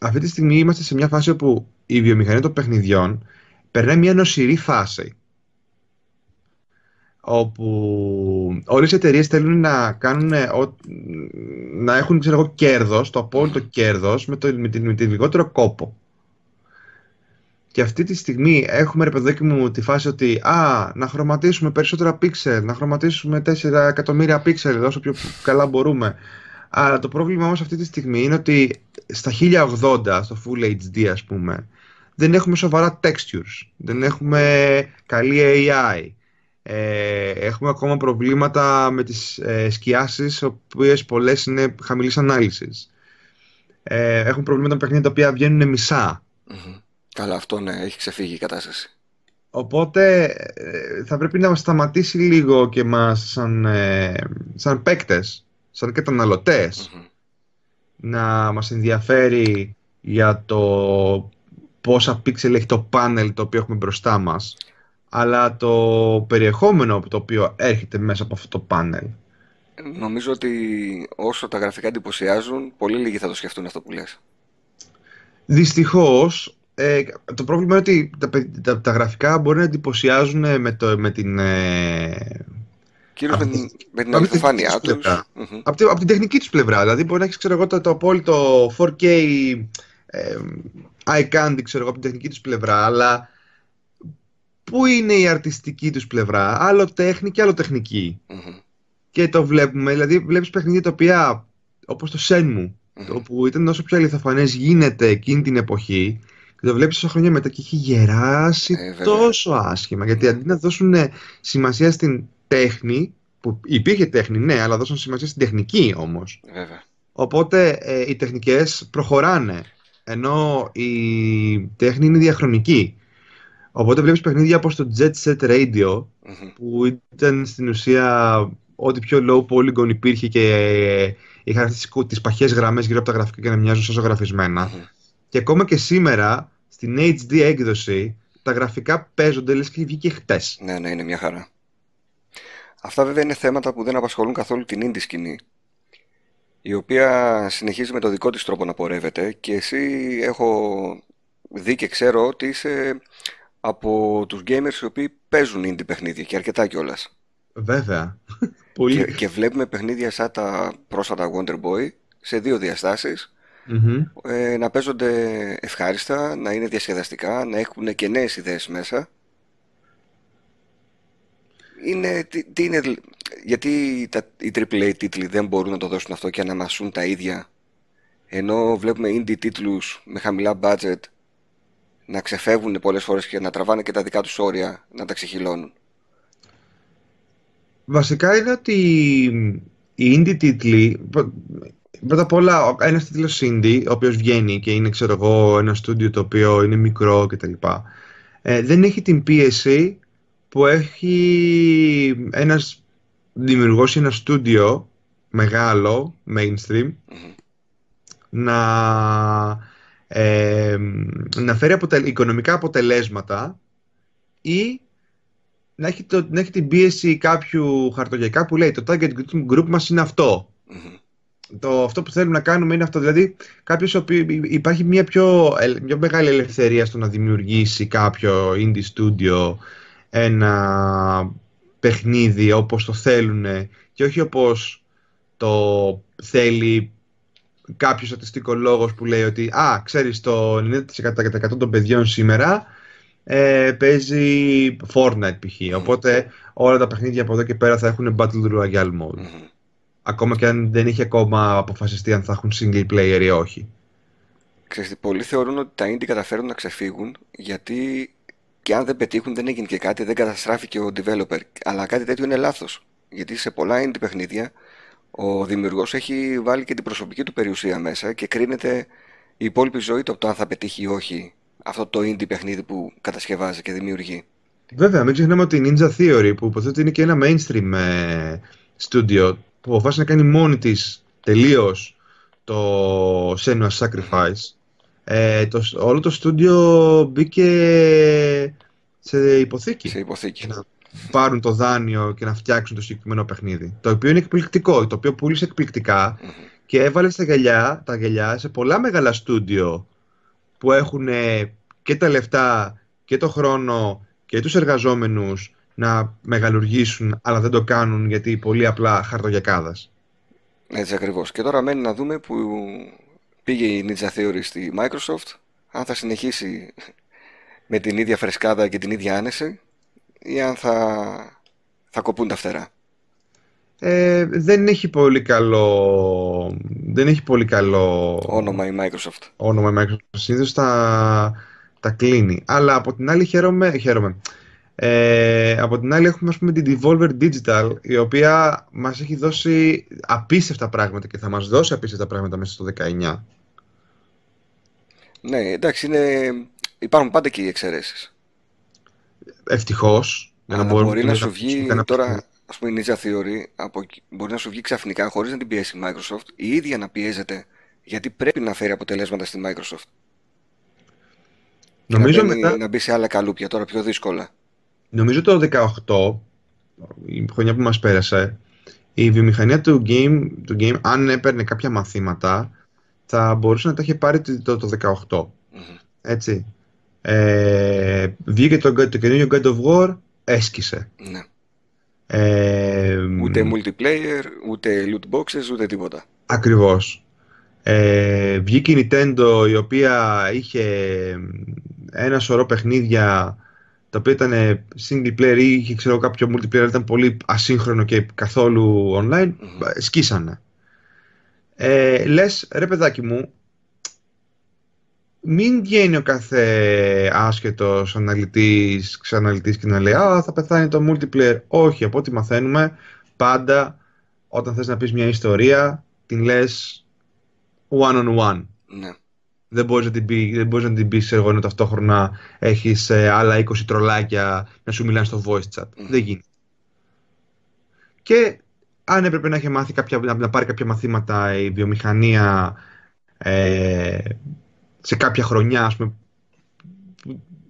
S1: αυτή τη στιγμή είμαστε σε μια φάση όπου η βιομηχανία των παιχνιδιών περνάει μια νοσηρή φάση. Όπου όλες οι εταιρείες θέλουν να κάνουν, ο- να έχουν ξέρω εγώ, κέρδος, το απόλυτο κέρδος με, το, με, την, με την λιγότερο κόπο. Και αυτή τη στιγμή έχουμε ρε παιδάκι μου τη φάση ότι α, να χρωματίσουμε περισσότερα πίξελ, να χρωματίσουμε 4 εκατομμύρια πίξελ όσο πιο καλά μπορούμε. Αλλά το πρόβλημα όμως αυτή τη στιγμή είναι ότι στα 1080, στο Full HD ας πούμε, δεν έχουμε σοβαρά textures, δεν έχουμε καλή AI. Ε, έχουμε ακόμα προβλήματα με τις ε, σκιάσεις, οι οποίες πολλές είναι χαμηλής ανάλυσης. Ε, έχουμε προβλήματα με παιχνίδια τα οποία βγαίνουν μισά.
S2: Μμμ. Καλά, αυτό ναι, έχει ξεφύγει η κατάσταση.
S1: Οπότε ε, θα πρέπει να μας σταματήσει λίγο και μας σαν, ε, σαν παίκτες, σαν καταναλωτές,
S2: Μμμ.
S1: να μας ενδιαφέρει για το πόσα πίξελ έχει το πάνελ το οποίο έχουμε μπροστά μας, αλλά το περιεχόμενο το οποίο έρχεται μέσα από αυτό το πάνελ.
S2: Νομίζω ότι όσο τα γραφικά εντυπωσιάζουν, πολύ λίγοι θα το σκεφτούν αυτό που λες.
S1: Δυστυχώς, ε, το πρόβλημα είναι ότι τα, παι- τα, τα γραφικά μπορεί να εντυπωσιάζουν με, το, με την... Ε,
S2: Κυρίως με,
S1: Από
S2: την-
S1: τη-
S2: με την
S1: από τη
S2: αληθοφάνειά
S1: τεχνική
S2: τους.
S1: πλευρά.
S2: Μμμ.
S1: από, τη- από την τεχνική τους πλευρά. Δηλαδή μπορεί να έχεις ξέρω εγώ, το, το απόλυτο 4K ε, eye candy ξέρω εγώ, από την τεχνική τους πλευρά, αλλά πού είναι η αρτιστική τους πλευρά, άλλο τέχνη και άλλο τεχνική.
S2: Μμμ.
S1: Και το βλέπουμε, δηλαδή βλέπεις παιχνίδια τα οποία, όπως το Shenmue,
S2: Μμμ.
S1: όπου ήταν όσο πιο αληθοφανές γίνεται εκείνη την εποχή, και το βλέπεις τόσα χρόνια μετά και έχει γεράσει
S2: Ε, βέβαια.
S1: τόσο άσχημα. Γιατί αντί να δώσουν σημασία στην τέχνη, που υπήρχε τέχνη, ναι, αλλά δώσαν σημασία στην τεχνική όμως.
S2: Βέβαια.
S1: Οπότε ε, οι τεχνικές προχωράνε, ενώ η τέχνη είναι διαχρονική. Οπότε βλέπεις παιχνίδια όπως το Jet Set Radio,
S2: Μμμ.
S1: που ήταν στην ουσία ό,τι πιο low polygon υπήρχε και ε, είχαν αυτές τις, κου- τις παχές γραμμές γύρω από τα γραφικά και να μοιάζουν σαν ζωγραφισμένα.
S2: Μμμ.
S1: Και ακόμα και σήμερα, στην HD έκδοση, τα γραφικά παίζονται λες και βγήκε χτες.
S2: Ναι, ναι, είναι μια χαρά. Αυτά βέβαια είναι θέματα που δεν απασχολούν καθόλου την indie σκηνή, η οποία συνεχίζει με το δικό της τρόπο να πορεύεται και εσύ έχω δει και ξέρω ότι είσαι από τους gamers οι οποίοι παίζουν indie παιχνίδια και αρκετά κιόλας.
S1: Βέβαια. Πολύ.
S2: Και, και βλέπουμε παιχνίδια σαν τα πρόσφατα Wonder Boy σε δύο διαστάσεις
S1: Μμμ.
S2: ε, να παίζονται ευχάριστα, να είναι διασκεδαστικά, να έχουν και νέες ιδέες μέσα. Είναι, τι, τι είναι, δηλ- γιατί τα, οι AAA τίτλοι δεν μπορούν να το δώσουν αυτό και να μασούν τα ίδια, ενώ βλέπουμε indie τίτλους με χαμηλά budget να ξεφεύγουν πολλές φορές και να τραβάνε και τα δικά τους όρια, να τα ξεχυλώνουν.
S1: Βασικά είναι ότι οι indie τίτλοι, πρω- πρώτα απ' όλα ο- ένας τίτλος indie, ο οποίος βγαίνει και είναι ξέρω εγώ ένα στούντιο το οποίο είναι μικρό κτλ. Ε, δεν έχει την πίεση που έχει ένας δημιουργός ή ένα στούντιο μεγάλο, mainstream,
S2: Μμμ.
S1: να, ε, να φέρει αποτε- οικονομικά αποτελέσματα ή να έχει, το, να έχει την πίεση κάποιου χαρτογιακά που λέει το target group μας είναι αυτό.
S2: Μμμ.
S1: Το, αυτό που θέλουμε να κάνουμε είναι αυτό. Δηλαδή, κάποιος ο οποίος, υπάρχει μια πιο, ελ- μια μεγάλη ελευθερία στο να δημιουργήσει κάποιο indie studio ένα παιχνίδι όπως το θέλουν και όχι όπως το θέλει κάποιος στατιστικολόγος που λέει ότι «Α, ξέρεις, το 90% των παιδιών σήμερα ε, παίζει Fortnite π.χ. Οπότε όλα τα παιχνίδια από εδώ και πέρα θα έχουν Battle Royale mode».
S2: Μμμ.
S1: Ακόμα και αν δεν είχε ακόμα αποφασιστεί αν θα έχουν single player ή όχι.
S2: Ξέρετε, πολλοί θεωρούν ότι τα indie καταφέρουν να ξεφύγουν γιατί και αν δεν πετύχουν δεν έγινε και κάτι, δεν καταστράφηκε ο developer. Αλλά κάτι τέτοιο είναι λάθος. Γιατί σε πολλά indie παιχνίδια ο δημιουργός έχει βάλει και την προσωπική του περιουσία μέσα και κρίνεται η υπόλοιπη ζωή του από το αν θα πετύχει ή όχι αυτό το indie παιχνίδι που κατασκευάζει και δημιουργεί.
S1: Βέβαια, μην ξεχνάμε ότι η Ninja Theory, που υποθέτω είναι και ένα mainstream ε, studio, που αποφάσισε να κάνει μόνη της τελείως το Senua's Sacrifice, ε, το, όλο το στούντιο μπήκε σε υποθήκη.
S2: Σε υποθήκη.
S1: Να πάρουν το δάνειο και να φτιάξουν το συγκεκριμένο παιχνίδι. Το οποίο είναι εκπληκτικό, το οποίο πούλησε εκπληκτικά και έβαλε στα γυαλιά, τα γυαλιά σε πολλά μεγάλα στούντιο που έχουν και τα λεφτά και το χρόνο και τους εργαζόμενους να μεγαλουργήσουν αλλά δεν το κάνουν γιατί πολύ απλά χαρτογιακάδας.
S2: Έτσι ακριβώς. Και τώρα μένει να δούμε που πήγε η Ninja Theory στη Microsoft αν θα συνεχίσει με την ίδια φρεσκάδα και την ίδια άνεση ή αν θα, θα κοπούν τα φτερά.
S1: Ε, δεν έχει πολύ καλό δεν έχει πολύ καλό
S2: όνομα η Microsoft.
S1: Όνομα η Microsoft. Συνήθως τα, τα κλείνει. Αλλά από την άλλη χαίρομαι, χαίρομαι. Ε, από την άλλη έχουμε ας πούμε την Devolver Digital η οποία μας έχει δώσει απίστευτα πράγματα και θα μας δώσει απίστευτα πράγματα μέσα στο 19.
S2: Ναι, εντάξει, είναι... υπάρχουν πάντα και οι εξαιρέσεις.
S1: Ευτυχώς.
S2: Αλλά να μπορεί να σου βγει τώρα, ας πούμε η Ninja Theory, από... μπορεί να σου βγει ξαφνικά χωρίς να την πιέσει η Microsoft, η ίδια να πιέζεται γιατί πρέπει να φέρει αποτελέσματα στη Microsoft.
S1: Νομίζω
S2: να,
S1: μετά...
S2: να μπει σε άλλα καλούπια τώρα πιο δύσκολα.
S1: Νομίζω το 18, η χρονιά που μας πέρασε, η βιομηχανία του game, του game αν έπαιρνε κάποια μαθήματα, θα μπορούσε να τα είχε πάρει το, το, 18. Έτσι. Ε, βγήκε το, το καινούργιο God of War, έσκησε.
S2: Ναι.
S1: Ε,
S2: ούτε multiplayer, ούτε loot boxes, ούτε τίποτα.
S1: Ακριβώς. Ε, βγήκε η Nintendo η οποία είχε ένα σωρό παιχνίδια τα οποία ήταν single player ή είχε ξέρω κάποιο multiplayer ήταν πολύ ασύγχρονο και καθόλου online, σκίσανε. Ε, λες, ρε παιδάκι μου, μην βγαίνει ο κάθε άσχετος αναλυτής, ξαναλυτής και να λέει «Α, θα πεθάνει το multiplayer». Όχι, από ό,τι μαθαίνουμε, πάντα όταν θες να πεις μια ιστορία, την λες one on one.
S2: Ναι.
S1: Δεν μπορείς να την, πει, δεν μπορείς να την πεις εγώ ενώ ταυτόχρονα έχεις ε, άλλα 20 τρολάκια να σου μιλάνε στο voice chat. Δεν γίνεται. Και αν έπρεπε να, έχει μάθει κάποια, να, πάρει κάποια μαθήματα η βιομηχανία ε, σε κάποια χρονιά, ας πούμε,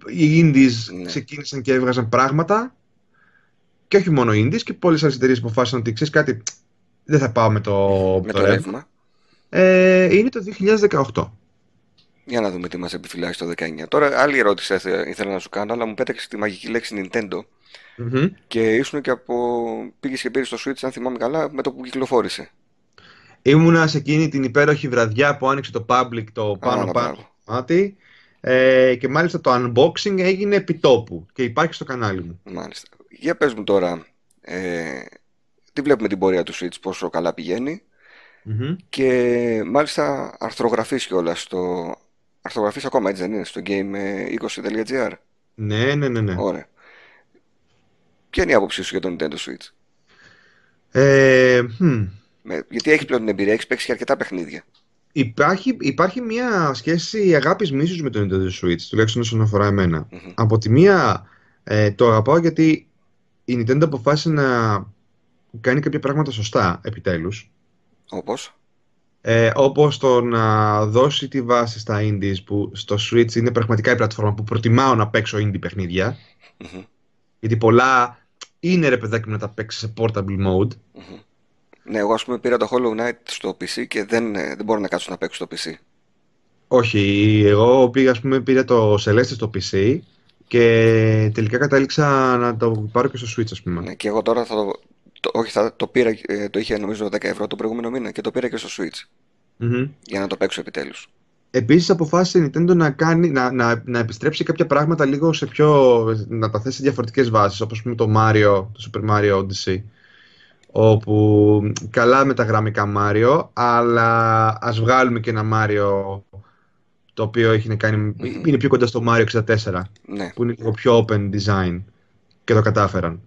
S1: οι indies ναι. ξεκίνησαν και έβγαζαν πράγματα και όχι μόνο οι indies και πολλές άλλες εταιρείες αποφάσισαν ότι ξέρεις κάτι, δεν θα πάω με το,
S2: με το, ρεύμα.
S1: Ε, είναι το 2018.
S2: Για να δούμε τι μας επιφυλάσσει το 19. Τώρα άλλη ερώτηση ήθελα να σου κάνω, αλλά μου πέταξε τη μαγική λέξη Nintendo.
S1: Mm-hmm.
S2: Και ήσουν και από. Πήγες και πήρες στο Switch, αν θυμάμαι καλά, με το που κυκλοφόρησε.
S1: Ήμουνα σε εκείνη την υπέροχη βραδιά που άνοιξε το public το πάνω πάνω μάτι. Ε, και μάλιστα το unboxing έγινε επί τόπου και υπάρχει στο κανάλι μου.
S2: Μάλιστα. Για πες μου τώρα, ε, τι βλέπουμε την πορεία του Switch, πόσο καλά πηγαίνει.
S1: Mm-hmm.
S2: Και μάλιστα αρθρογραφείς κιόλας στο... Αρθρογραφείς ακόμα έτσι δεν είναι, στο game20.gr.
S1: Ναι, ναι, ναι, ναι.
S2: Ωραία. Ποια είναι η άποψή σου για το Nintendo Switch?
S1: Ε, hm.
S2: Με, γιατί έχει πλέον την εμπειρία, έχεις παίξει και αρκετά παιχνίδια.
S1: Υπάρχει, υπάρχει μια σχέση αγάπης μίσους με το Nintendo Switch, τουλάχιστον όσον αφορά εμένα.
S2: Mm-hmm.
S1: Από τη μία ε, το αγαπάω γιατί η Nintendo αποφάσισε να κάνει κάποια πράγματα σωστά επιτέλους.
S2: Όπως;
S1: Ε, όπως το να δώσει τη βάση στα indies που στο Switch είναι πραγματικά η πλατφόρμα που προτιμάω να παίξω indie παιχνίδια.
S2: Mm-hmm.
S1: Γιατί πολλά είναι ρε παιδάκι μου να τα παίξεις σε portable mode.
S2: Mm-hmm. Ναι, εγώ ας πούμε πήρα το Hollow Knight στο PC και δεν, δεν μπορώ να κάτσω να παίξω στο PC.
S1: Όχι, εγώ πήγα, ας πούμε, πήρα το Celeste στο PC και τελικά κατάληξα να το πάρω και στο Switch, ας πούμε.
S2: Ναι, και εγώ τώρα θα το, το, όχι, θα, το πήρα, το είχε νομίζω 10 ευρώ το προηγούμενο μήνα και το πήρα και στο Switch.
S1: Mm-hmm.
S2: Για να το παίξω επιτέλους.
S1: Επίσης αποφάσισε η Nintendo να, κάνει, να, να, να επιστρέψει κάποια πράγματα λίγο σε πιο, να τα θέσει σε διαφορετικές βάσεις, όπως πούμε το Mario, το Super Mario Odyssey, όπου καλά με τα γραμμικά Μάριο, αλλά ας βγάλουμε και ένα Μάριο το οποίο έχει κάνει, είναι πιο κοντά στο Mario 64,
S2: Ναι.
S1: που είναι λίγο πιο open design και το κατάφεραν.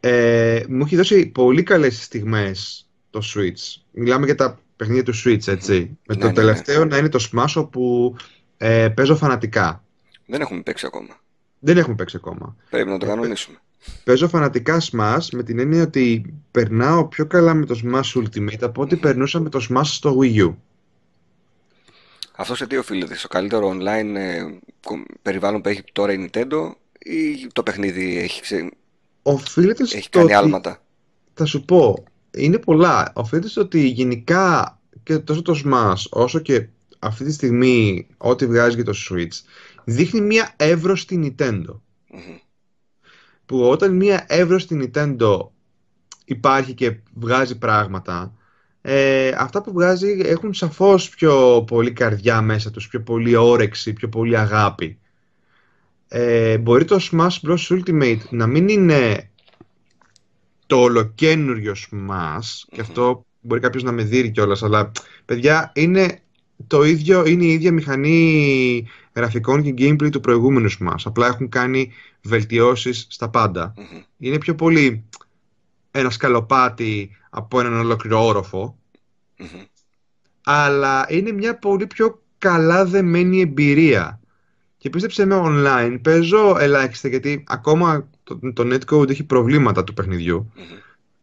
S1: Ε, μου έχει δώσει πολύ καλές στιγμές το Switch. Μιλάμε για τα παιχνίδια του Switch, έτσι. Με
S2: Ναι,
S1: το
S2: ναι,
S1: τελευταίο να είναι το Smash όπου ε, παίζω φανατικά.
S2: Δεν έχουμε παίξει ακόμα.
S1: Δεν έχουμε παίξει ακόμα.
S2: Πρέπει να το
S1: Ε,
S2: κανονίσουμε.
S1: Παίζω φανατικά Smash με την έννοια ότι περνάω πιο καλά με το Smash Ultimate από ό,τι περνούσα με το Smash στο Wii U.
S2: Αυτό σε τι οφείλεται, στο καλύτερο online ε, κο- περιβάλλον που έχει τώρα η Nintendo ή το παιχνίδι έχει, ξε...
S1: Οφείλεται
S2: έχει
S1: στο
S2: κάνει
S1: ότι-
S2: άλματα;
S1: Θα σου πω, είναι πολλά. Οφείλεται στο ότι γενικά και τόσο το Smash όσο και αυτή τη στιγμή ό,τι βγάζει για το Switch δείχνει μια εύρωστη Nintendo.
S2: Μμμ.
S1: Που όταν μια εύρωστη Nintendo υπάρχει και βγάζει πράγματα, ε, αυτά που βγάζει έχουν σαφώς πιο πολύ καρδιά μέσα τους, πιο πολύ όρεξη, πιο πολύ αγάπη. Ε, μπορεί το Smash Bros. Ultimate να μην είναι το ολοκένουργιος Smash, και αυτό μπορεί κάποιος να με δει κιόλας, αλλά παιδιά είναι το ίδιο, είναι η ίδια μηχανή γραφικών και gameplay του προηγούμενους Smash. Απλά έχουν κάνει βελτιώσεις στα πάντα.
S2: Μμμ.
S1: Είναι πιο πολύ ένα σκαλοπάτι από έναν ολόκληρο όροφο,
S2: Μμμ.
S1: αλλά είναι μια πολύ πιο καλά δεμένη εμπειρία. Και πίστεψε με online, παίζω ελάχιστα γιατί ακόμα το, το netcode έχει προβλήματα του παιχνιδιού,
S2: Μμμ.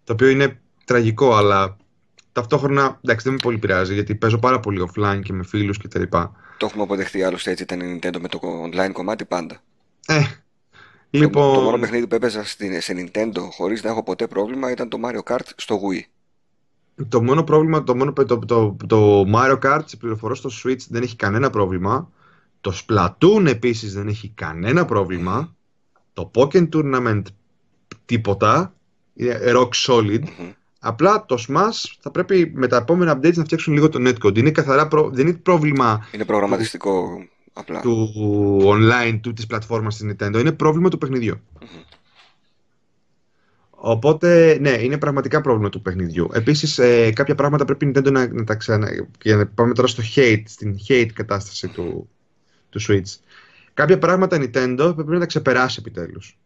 S1: το οποίο είναι τραγικό, αλλά ταυτόχρονα εντάξει δεν με πολύ πειράζει γιατί παίζω πάρα πολύ offline και με φίλους και τα λοιπά.
S2: Το έχουμε αποδεχτεί άλλωστε έτσι ήταν η Nintendo με το online κομμάτι πάντα.
S1: Ε,
S2: Το,
S1: λοιπόν,
S2: το μόνο παιχνίδι που έπαιζα στην, σε Nintendo χωρίς να έχω ποτέ πρόβλημα ήταν το Mario Kart στο Wii.
S1: Το μόνο πρόβλημα, το, μόνο, το, το, το Mario Kart, σε πληροφορώ στο Switch δεν έχει κανένα πρόβλημα. Το Splatoon επίσης δεν έχει κανένα πρόβλημα. Το Pokémon Tournament τίποτα. Είναι rock solid.
S2: Μμμ.
S1: Απλά το Smash θα πρέπει με τα επόμενα updates να φτιάξουν λίγο το netcode. Είναι καθαρά, προ... δεν είναι πρόβλημα
S2: Είναι προγραμματιστικό απλά.
S1: του online, του της πλατφόρμας της Nintendo. Είναι πρόβλημα του παιχνιδιού.
S2: Μμμ.
S1: Οπότε, ναι, είναι πραγματικά πρόβλημα του παιχνιδιού. Επίσης, ε, κάποια πράγματα πρέπει η Nintendo να, να τα ξανα. Και να πάμε τώρα στο hate, στην hate κατάσταση του, του Switch. Κάποια πράγματα η Nintendo πρέπει να τα ξεπεράσει επιτέλους.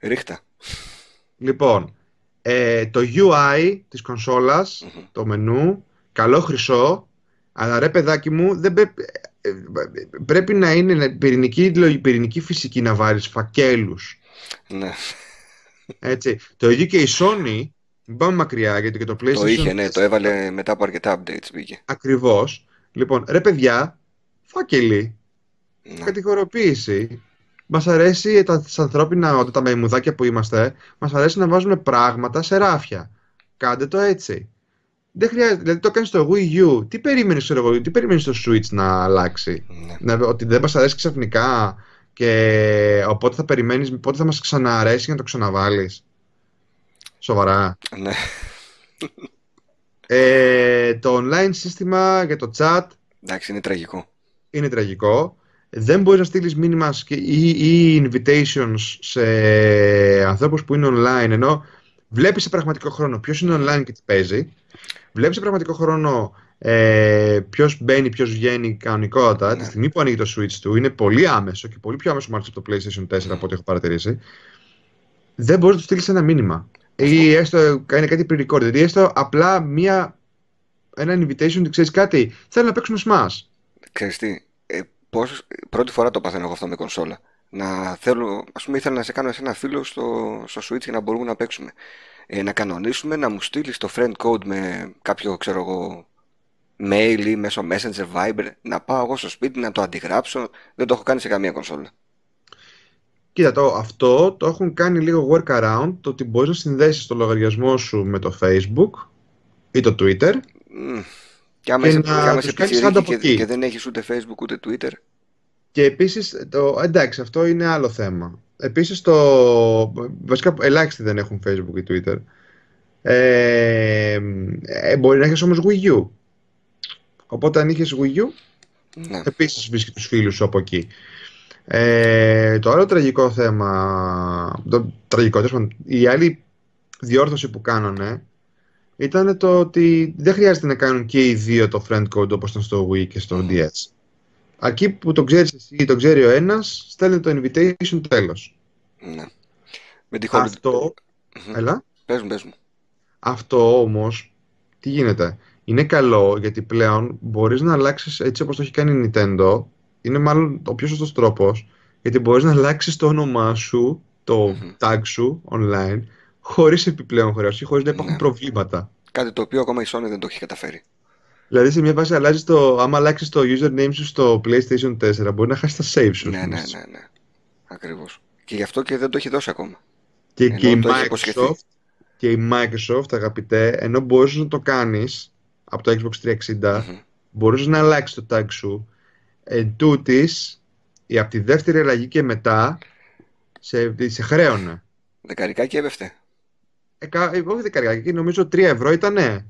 S2: Ρίχτα.
S1: Λοιπόν, ε, το UI της κονσόλας,
S2: Μμμ.
S1: το μενού, καλό χρυσό, αλλά ρε παιδάκι μου, δεν πρέπει, ε, ε, πρέπει να είναι πυρηνική, λογική- πυρηνική φυσική να βάλεις φακέλους.
S2: Ναι.
S1: Έτσι. Το ίδιο και η Sony, μην πάμε μακριά, γιατί και το PlayStation
S2: Το είχε, ναι, το
S1: 4
S2: έβαλε μετά από αρκετά updates μπήκε.
S1: Ακριβώς. Λοιπόν, ρε παιδιά, φάκελοι,
S2: Ναι.
S1: κατηγοροποίηση. Μας αρέσει τα τις ανθρώπινα όντα, τα μαϊμουδάκια που είμαστε, μας αρέσει να βάζουμε πράγματα σε ράφια. Κάντε το έτσι. Δεν χρειάζεται, δηλαδή το κάνεις στο Wii U. Τι περίμενες, ξέρω εγώ, τι περίμενες στο Switch να αλλάξει;
S2: Ναι.
S1: Να, ότι δεν μας αρέσει ξαφνικά και οπότε θα περιμένεις, πότε θα μας ξανααρέσει για να το ξαναβάλεις. Σοβαρά.
S2: Ναι.
S1: Ε, το online σύστημα για το chat
S2: Εντάξει, είναι τραγικό.
S1: είναι τραγικό. Δεν μπορείς να στείλεις μήνυμα σκ- ή, ή invitations σε ανθρώπους που είναι online, ενώ βλέπεις σε πραγματικό χρόνο ποιος είναι online και τι παίζει. Βλέπεις σε πραγματικό χρόνο ε, ποιος μπαίνει, ποιος βγαίνει κανονικότατα.
S2: Ναι.
S1: Τη στιγμή που ανοίγει το Switch του είναι πολύ άμεσο και πολύ πιο άμεσο μάλιστα από το PlayStation 4 από ό,τι έχω παρατηρήσει. Δεν μπορείς να του στείλεις ένα μήνυμα. Ή έστω κάνει κάτι pre-recorded. Ή έστω απλά μία, ένα invitation ότι ξέρεις κάτι. Θέλω να παίξουμε Smash.
S2: Ξέρεις τι, ε, πώς, πρώτη φορά το παθαίνω εγώ αυτό με κονσόλα. Να θέλω, ας πούμε, ήθελα να σε κάνω σε ένα φίλο στο, στο Switch για να μπορούμε να παίξουμε. Ε, να κανονίσουμε, να μου στείλεις το friend code με κάποιο, ξέρω εγώ, mail ή μέσω Messenger, Viber, να πάω εγώ στο σπίτι να το αντιγράψω. Δεν το έχω κάνει σε καμία κονσόλα.
S1: Κοίτα, το, αυτό το έχουν κάνει λίγο workaround, το ότι μπορείς να συνδέσεις το λογαριασμό σου με το Facebook ή το Twitter
S2: Μμ. Και άμα
S1: Και
S2: είσαι,
S1: να
S2: και άμα
S1: τους
S2: είσαι
S1: κάνεις
S2: πιτσιρίκι
S1: άντα από
S2: και,
S1: εκεί.
S2: και δεν έχεις ούτε Facebook ούτε Twitter.
S1: και επίσης, το, εντάξει, αυτό είναι άλλο θέμα. Επίσης, το, βασικά ελάχιστοι δεν έχουν Facebook ή Twitter. Ε, ε, μπορεί να έχεις όμως Wii U. Οπότε αν είχες Wii U,
S2: Ναι.
S1: επίσης βρίσκει τους φίλους σου από εκεί. Ε, το άλλο τραγικό θέμα, το τραγικό, τέλος πάντων, η άλλη διόρθωση που κάνανε ήταν το ότι δεν χρειάζεται να κάνουν και οι δύο το friend code όπως ήταν στο Wii και στο DS. Αρκεί που το ξέρεις εσύ ή το ξέρει ο ένας, στέλνει το invitation τέλος.
S2: Ναι. Με τη χώρη...
S1: Αυτό, έλα,
S2: Πες μου, πες μου.
S1: αυτό όμως, τι γίνεται; Είναι καλό γιατί πλέον μπορείς να αλλάξεις έτσι όπως το έχει κάνει η Nintendo. Είναι μάλλον ο πιο σωστός τρόπος γιατί μπορείς να αλλάξεις το όνομά σου, το
S2: Μμμ.
S1: tag σου online χωρίς επιπλέον χρέωση, χωρίς να υπάρχουν
S2: Ναι.
S1: προβλήματα.
S2: Κάτι το οποίο ακόμα η Sony δεν το έχει καταφέρει.
S1: Δηλαδή σε μια βάση αλλάζεις το, άμα αλλάξεις το username σου στο PlayStation 4 μπορεί να χάσεις τα save σου.
S2: Ναι, ναι, ναι, ναι. Ακριβώς. Και γι' αυτό και δεν το έχει δώσει ακόμα.
S1: Και,
S2: Ενώ
S1: και, η
S2: το έχει υποσχεθεί.
S1: Microsoft, και η Microsoft, αγαπητέ, ενώ μπορείς να το κάνεις από το Xbox 360,
S2: Μμμ.
S1: μπορείς να αλλάξεις το tag σου εν τούτης, ή από τη δεύτερη αλλαγή και μετά σε, σε χρέωνε.
S2: Δεκαρικά και έπεφτε.
S1: Ε, κα- ε, όχι δεκαριά, νομίζω 3 ευρώ ήτανε.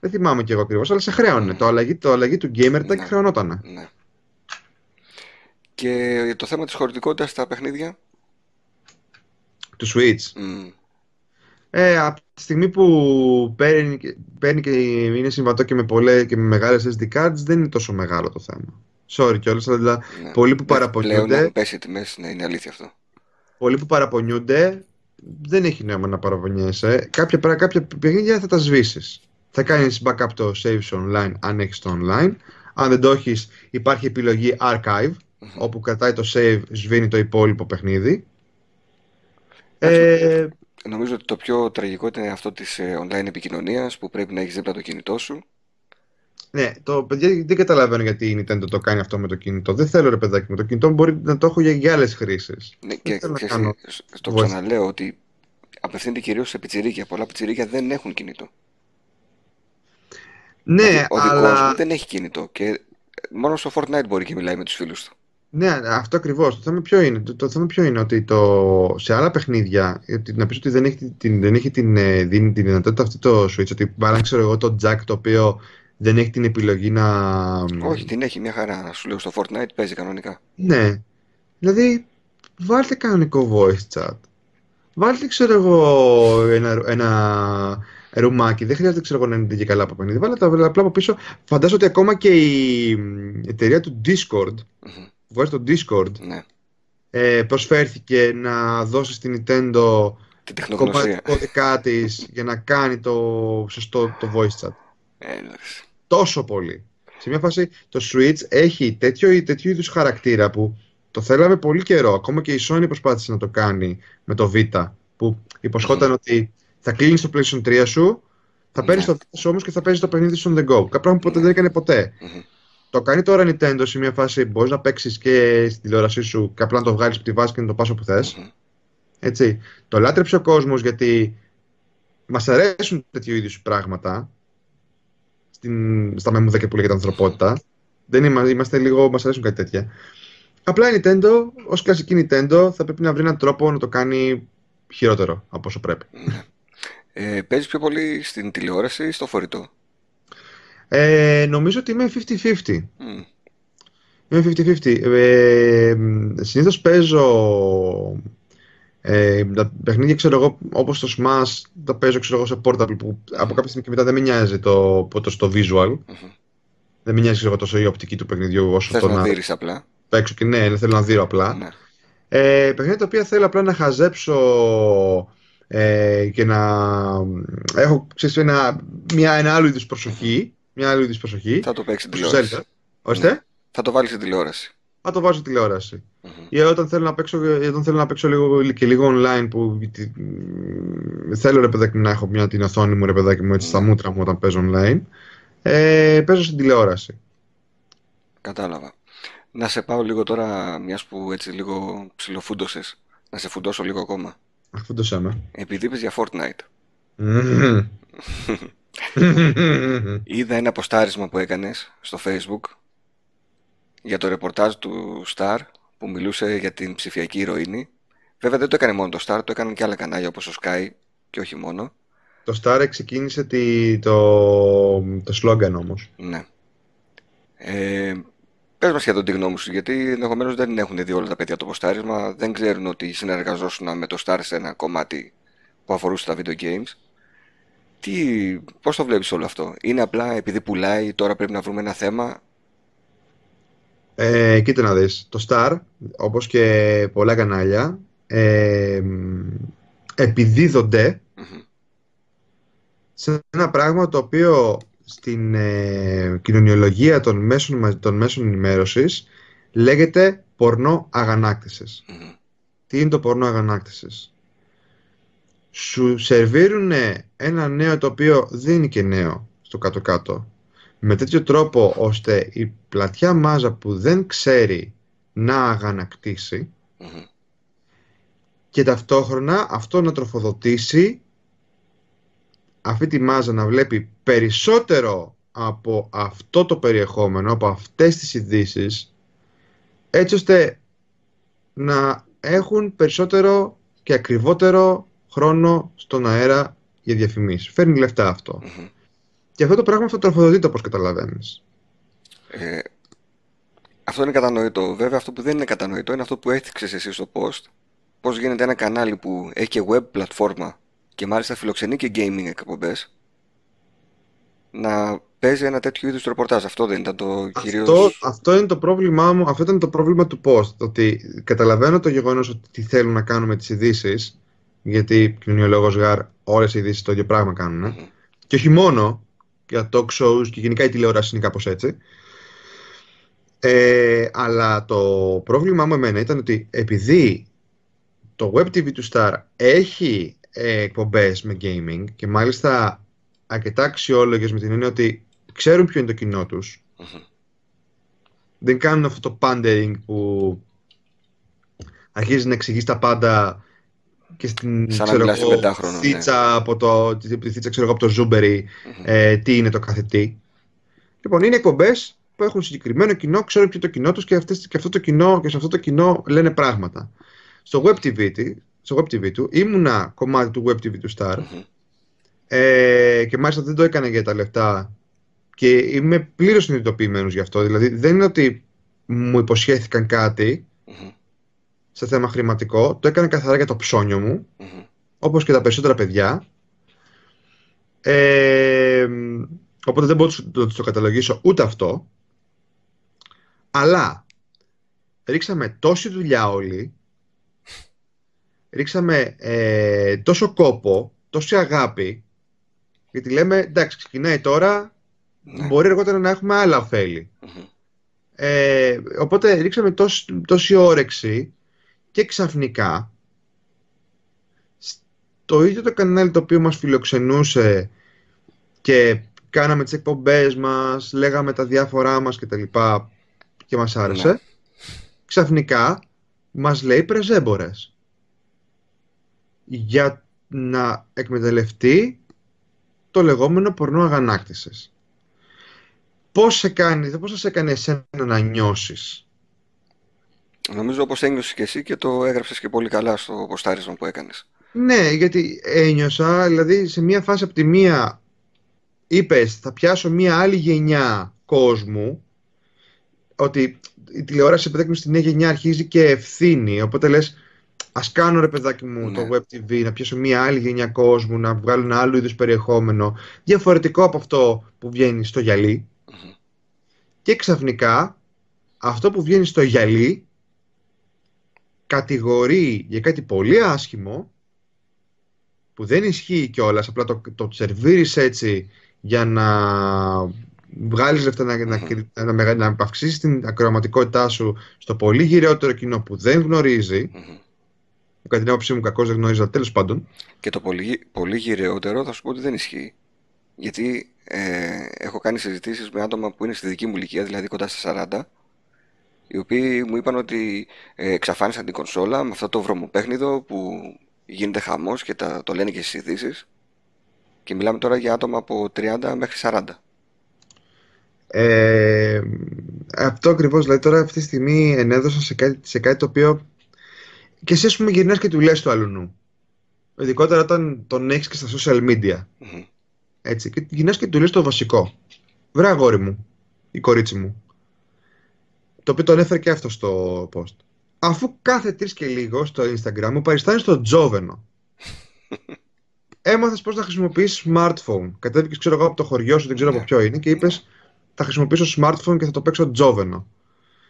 S1: Δεν θυμάμαι κι εγώ ακριβώς, αλλά σε χρέωνε. Το, αλλαγή, το αλλαγή του gamer tag
S2: Ναι.
S1: χρεωνότανε.
S2: Ναι. Και το θέμα της χωρητικότητας στα παιχνίδια;
S1: Του Switch.
S2: Μμ.
S1: Ε, από τη στιγμή που παίρνει, και- παίρνει και είναι συμβατό και με, πολλές, και με μεγάλες SD cards, δεν είναι τόσο μεγάλο το θέμα. Sorry κιόλας, αλλά
S2: Ναι.
S1: πολλοί που
S2: Πλέον έχουν
S1: παραπονιούνται,
S2: πέσει οι τιμές, ναι, είναι αλήθεια αυτό.
S1: πολλοί που παραπονιούνται, δεν έχει νόημα να παραπονιέσαι. Κάποια, πρά- κάποια παιχνίδια θα τα σβήσεις. Θα κάνεις backup το save σου online, αν έχεις το online. Αν δεν το έχεις, υπάρχει επιλογή archive,
S2: Μμμ.
S1: όπου κρατάει το save, σβήνει το υπόλοιπο παιχνίδι.
S2: Εντάξει,
S1: Ε,
S2: Νομίζω ότι το πιο τραγικό είναι αυτό της ε, online επικοινωνίας που πρέπει να έχεις δίπλα το κινητό σου.
S1: Ναι, το παιδιά δεν καταλαβαίνω γιατί η Nintendo το κάνει αυτό με το κινητό. Δεν θέλω ρε παιδάκι με το κινητό, μου μπορεί να το έχω για, για άλλες χρήσεις.
S2: Ναι, και
S1: θέλω να
S2: ξέρεις,
S1: κάνω
S2: ε, σ- το
S1: voice.
S2: ξαναλέω ότι απευθύνεται κυρίως σε πιτσιρίκια. Πολλά πιτσιρίκια δεν έχουν κινητό.
S1: Ναι,
S2: Δηλαδή, ο δικός
S1: αλλά.
S2: μου δεν έχει κινητό και ε, μόνος στο Fortnite μπορεί και μιλάει με τους φίλους του.
S1: Ναι, αυτό ακριβώς. Το θέμα ποιο είναι. Το, το θέμα ποιο είναι ότι το, σε άλλα παιχνίδια, ότι, να πεις ότι δεν έχει, την, δεν έχει την, ε, δίνει την δυνατότητα αυτή το Switch, ότι παρά ξέρω εγώ το jack το οποίο δεν έχει την επιλογή να.
S2: Όχι, την έχει μια χαρά. Σου λέω στο Fortnite παίζει κανονικά.
S1: Ναι. Δηλαδή, βάλτε κανονικό voice chat. Βάλτε, ξέρω εγώ, ένα, ένα ρουμάκι. Δεν χρειάζεται, ξέρω εγώ, να είναι και καλά από παιχνίδι. Βάλτε τα απλά από πίσω. Φαντάζομαι ότι ακόμα και η μ, εταιρεία του Discord,
S2: Μμμ.
S1: που βγάζει το Discord,
S2: Ναι,
S1: ε, προσφέρθηκε να δώσει στην Nintendo
S2: την
S1: κομμάτι
S2: τεχνογνωσία.
S1: του κώδικά της για να κάνει το σωστό το voice chat.
S2: Ε, εντάξει.
S1: Τόσο πολύ. Σε μια φάση το Switch έχει τέτοιο, τέτοιο είδους χαρακτήρα που το θέλαμε πολύ καιρό. Ακόμα και η Sony προσπάθησε να το κάνει με το Vita που υποσχόταν ότι θα κλείνεις το PlayStation 3 σου, θα παίρνεις
S2: Ναι.
S1: το Vita σου όμως και θα παίζεις το παιχνίδι σου on the go. Κάποιο πράγμα που ποτέ
S2: Ναι.
S1: δεν έκανε ποτέ.
S2: Μμμ.
S1: Το κάνει τώρα Nintendo σε μια φάση μπορείς να παίξεις και στην τηλεόρασή σου και απλά να το βγάλεις από τη βάση και να το πας όπου θες.
S2: Μμμ.
S1: Έτσι. Το λάτρεψε ο κόσμος γιατί μας αρέσουν τέτοιου είδους πράγματα. Στην, στα μεμούδα που λέγεται ανθρωπότητα. Δεν είμα, είμαστε λίγο, μας αρέσουν κάτι τέτοια. Απλά η Nintendo, ως κλασική Nintendo, θα πρέπει να βρει έναν τρόπο να το κάνει χειρότερο από όσο πρέπει.
S2: Ναι. Ε, παίζεις πιο πολύ στην τηλεόραση ή στο φορητό;
S1: Ε, νομίζω ότι είμαι 50-50.
S2: Μμ.
S1: Είμαι 50-50. Ε, συνήθως παίζω ε, τα παιχνίδια, ξέρω εγώ, όπως το Smash, τα παίζω, ξέρω εγώ, σε portable, που από κάποια στιγμή και μετά δεν με νοιάζει το, το, το visual.
S2: Μμμ.
S1: Δεν με νοιάζει, ξέρω εγώ, τόσο η οπτική του παιχνιδιού, όσο
S2: Θες
S1: το
S2: να
S1: να
S2: δείρεις απλά;
S1: παίξω και ναι, θέλω να δω απλά.
S2: Ναι.
S1: Ε, παιχνίδια τα οποία θέλω απλά να χαζέψω ε, και να έχω, ξέρεις, ένα, μια, ένα άλλο είδους προσοχή. Μια άλλο είδους προσοχή.
S2: Θα το παίξεις στην
S1: Στο
S2: τηλεόραση.
S1: Zelda. Ορίστε.
S2: Ναι. Θα το βάλεις στην τηλεόραση.
S1: Θα το βάζω τηλεόραση.
S2: Μμμ.
S1: Ή όταν θέλω να παίξω, όταν θέλω να παίξω λίγο, και λίγο online που τι- μ, θέλω ρε παιδάκι μου να έχω μια την οθόνη μου ρε παιδάκι μου έτσι στα
S2: Ναι.
S1: μούτρα μου όταν παίζω online. Ε, παίζω στην τηλεόραση.
S2: Κατάλαβα. Να σε πάω λίγο τώρα, μιας που έτσι λίγο ψιλοφούντωσες. Να σε φουντώσω λίγο ακόμα.
S1: Αυτό το σέμα.
S2: Επειδή είπες για Fortnite. Είδα ένα ποστάρισμα που έκανες στο Facebook για το ρεπορτάζ του Star που μιλούσε για την ψηφιακή ηρωίνη. Βέβαια δεν το έκανε μόνο το Star, το έκαναν και άλλα κανάλια όπως ο Sky και όχι μόνο.
S1: το Star ξεκίνησε τη, το, το slogan όμως.
S2: Ναι. Ε, πες μας για τη γνώμη σου, γιατί ενδεχομένως δεν έχουν δει όλα τα παιδιά το ποστάρισμα, δεν ξέρουν ότι συνεργαζόσουν με το Star σε ένα κομμάτι που αφορούσε τα video games. Τι, πώς το βλέπεις όλο αυτό, είναι απλά επειδή πουλάει, τώρα πρέπει να βρούμε ένα θέμα.
S1: Ε, κοίτα να δεις, το Star, όπως και πολλά κανάλια, ε, επιδίδονται σε ένα πράγμα το οποίο στην ε, κοινωνιολογία των μέσων, των μέσων ενημέρωσης λέγεται πορνό Τι είναι το πορνό αγανάκτησης; Σου σερβίρουν ένα νέο το οποίο δεν είναι και νέο στο κάτω-κάτω με τέτοιο τρόπο ώστε η πλατιά μάζα που δεν ξέρει να αγανακτήσει και ταυτόχρονα αυτό να τροφοδοτήσει αυτή τη μάζα να βλέπει περισσότερο από αυτό το περιεχόμενο, από αυτές τις ειδήσεις, έτσι ώστε να έχουν περισσότερο και ακριβότερο χρόνο στον αέρα για διαφημίσεις. Φέρνει λεφτά Και αυτό το πράγμα αυτό τροφοδοτείται όπως καταλαβαίνεις.
S2: Ε, αυτό είναι κατανοητό. Βέβαια αυτό που δεν είναι κατανοητό είναι αυτό που έθιξες εσύ στο post. Πώς γίνεται ένα κανάλι που έχει και web πλατφόρμα και μάλιστα φιλοξενεί και gaming εκπομπές να παίζει ένα τέτοιο είδους ρεπορτάζ. Αυτό δεν ήταν το κυρίω.
S1: Αυτό, αυτό είναι το πρόβλημά μου. Αυτό ήταν το πρόβλημα του post. Ότι καταλαβαίνω το γεγονός ότι τι θέλουν να κάνουν με τις ειδήσει. Γιατί κοινωνιολόγος Γαρ, όλες οι ειδήσεις το ίδιο πράγμα κάνουν. Και όχι μόνο για talk shows και γενικά η τηλεόραση είναι κάπως έτσι. Ε, αλλά το πρόβλημά μου εμένα ήταν ότι επειδή το Web TV του Star έχει ε, εκπομπές με gaming και μάλιστα αρκετά αξιόλογες με την έννοια ότι ξέρουν ποιο είναι το κοινό τους. Δεν κάνουν αυτό το pandering που αρχίζει να εξηγείς τα πάντα και στην
S2: Σαν ξέρω, εγώ,
S1: θίτσα ναι. από το, τη θίτσα ξέρω, από το ζουμπερι ε, τι είναι το κάθε τι. Λοιπόν, είναι εκπομπές που έχουν συγκεκριμένο κοινό, ξέρουν ποιο είναι το κοινό τους και, και, αυτό το κοινό, και σε αυτό το κοινό λένε πράγματα. Στο Web TV, στο Web TV του. Ήμουνα κομμάτι του Web TV του Star. Ε, και μάλιστα δεν το έκανα για τα λεφτά. Και είμαι πλήρως συνειδητοποιημένος γι' αυτό. Δηλαδή δεν είναι ότι μου υποσχέθηκαν σε θέμα χρηματικό. Το έκανα καθαρά για το ψώνιο μου. Όπως και τα περισσότερα παιδιά. Ε, οπότε δεν μπορώ να το καταλογίσω ούτε αυτό. Αλλά ρίξαμε τόση δουλειά όλοι ρίξαμε ε, τόσο κόπο, τόση αγάπη, γιατί λέμε εντάξει, ξεκινάει τώρα, ναι. μπορεί αργότερα να έχουμε άλλα Ε, οπότε ρίξαμε τόση, τόση όρεξη και ξαφνικά το ίδιο το κανάλι το οποίο μας φιλοξενούσε και κάναμε τις εκπομπές μας, λέγαμε τα διάφορά μας και τα λοιπά και μας άρεσε, ναι. ξαφνικά μας λέει πρεζέμπορες για να εκμεταλλευτεί το λεγόμενο πορνό αγανάκτησης. Πώς, σε κάνει, πώς θα σε έκανε εσένα να νιώσεις;
S2: Νομίζω όπως ένιωσες και εσύ και το έγραψες και πολύ καλά στο ποστάρισμα που έκανες.
S1: Ναι, γιατί ένιωσα, δηλαδή σε μία φάση από τη μία είπες θα πιάσω μία άλλη γενιά κόσμου ότι η τηλεόραση που στην νέα γενιά αρχίζει και ευθύνη, οπότε λες Α κάνω ρε παιδάκι μου το Web TV, να πιάσω μια άλλη γενιά κόσμου, να βγάλω ένα άλλο είδου περιεχόμενο, διαφορετικό από αυτό που βγαίνει στο γυαλί. Και ξαφνικά αυτό που βγαίνει στο γυαλί κατηγορεί για κάτι πολύ άσχημο που δεν ισχύει κιόλας, απλά το, το σερβίρεις έτσι για να βγάλεις λεφτά να, να, να, να, αυξήσεις την ακροαματικότητά σου στο πολύ γυραιότερο κοινό που δεν γνωριζει κατά την άποψή μου κακώς δεν γνώριζα τέλος πάντων.
S2: Και το πολύ, πολύ γυραιότερο θα σου πω ότι δεν ισχύει. Γιατί ε, έχω κάνει συζητήσεις με άτομα που είναι στη δική μου ηλικία, δηλαδή κοντά στα 40, οι οποίοι μου είπαν ότι ε, εξαφάνισαν την κονσόλα με αυτό το βρωμοπέχνιδο που γίνεται χαμός και τα, το λένε και στις ειδήσεις. Και μιλάμε τώρα για άτομα από 30 μέχρι 40.
S1: Ε, αυτό ακριβώς. Δηλαδή τώρα αυτή τη στιγμή ενέδωσα σε κάτι, σε κάτι το οποίο και εσύ, ας πούμε, γυρνάς και του λες του αλλού Ειδικότερα όταν τον έχεις και στα social media. Έτσι. Και γυρνάς και του λες το βασικό. Βρε αγόρι μου, η κορίτσι μου. Το οποίο τον έφερε και αυτό στο post. Αφού κάθε τρεις και λίγο στο Instagram μου παριστάνει στο Τζόβενο. έμαθες πώς να χρησιμοποιήσει smartphone. Κατέβηκες, ξέρω εγώ, από το χωριό σου, δεν ξέρω
S2: Ναι.
S1: από ποιο είναι, και είπες θα χρησιμοποιήσω smartphone και θα το παίξω τζόβενο.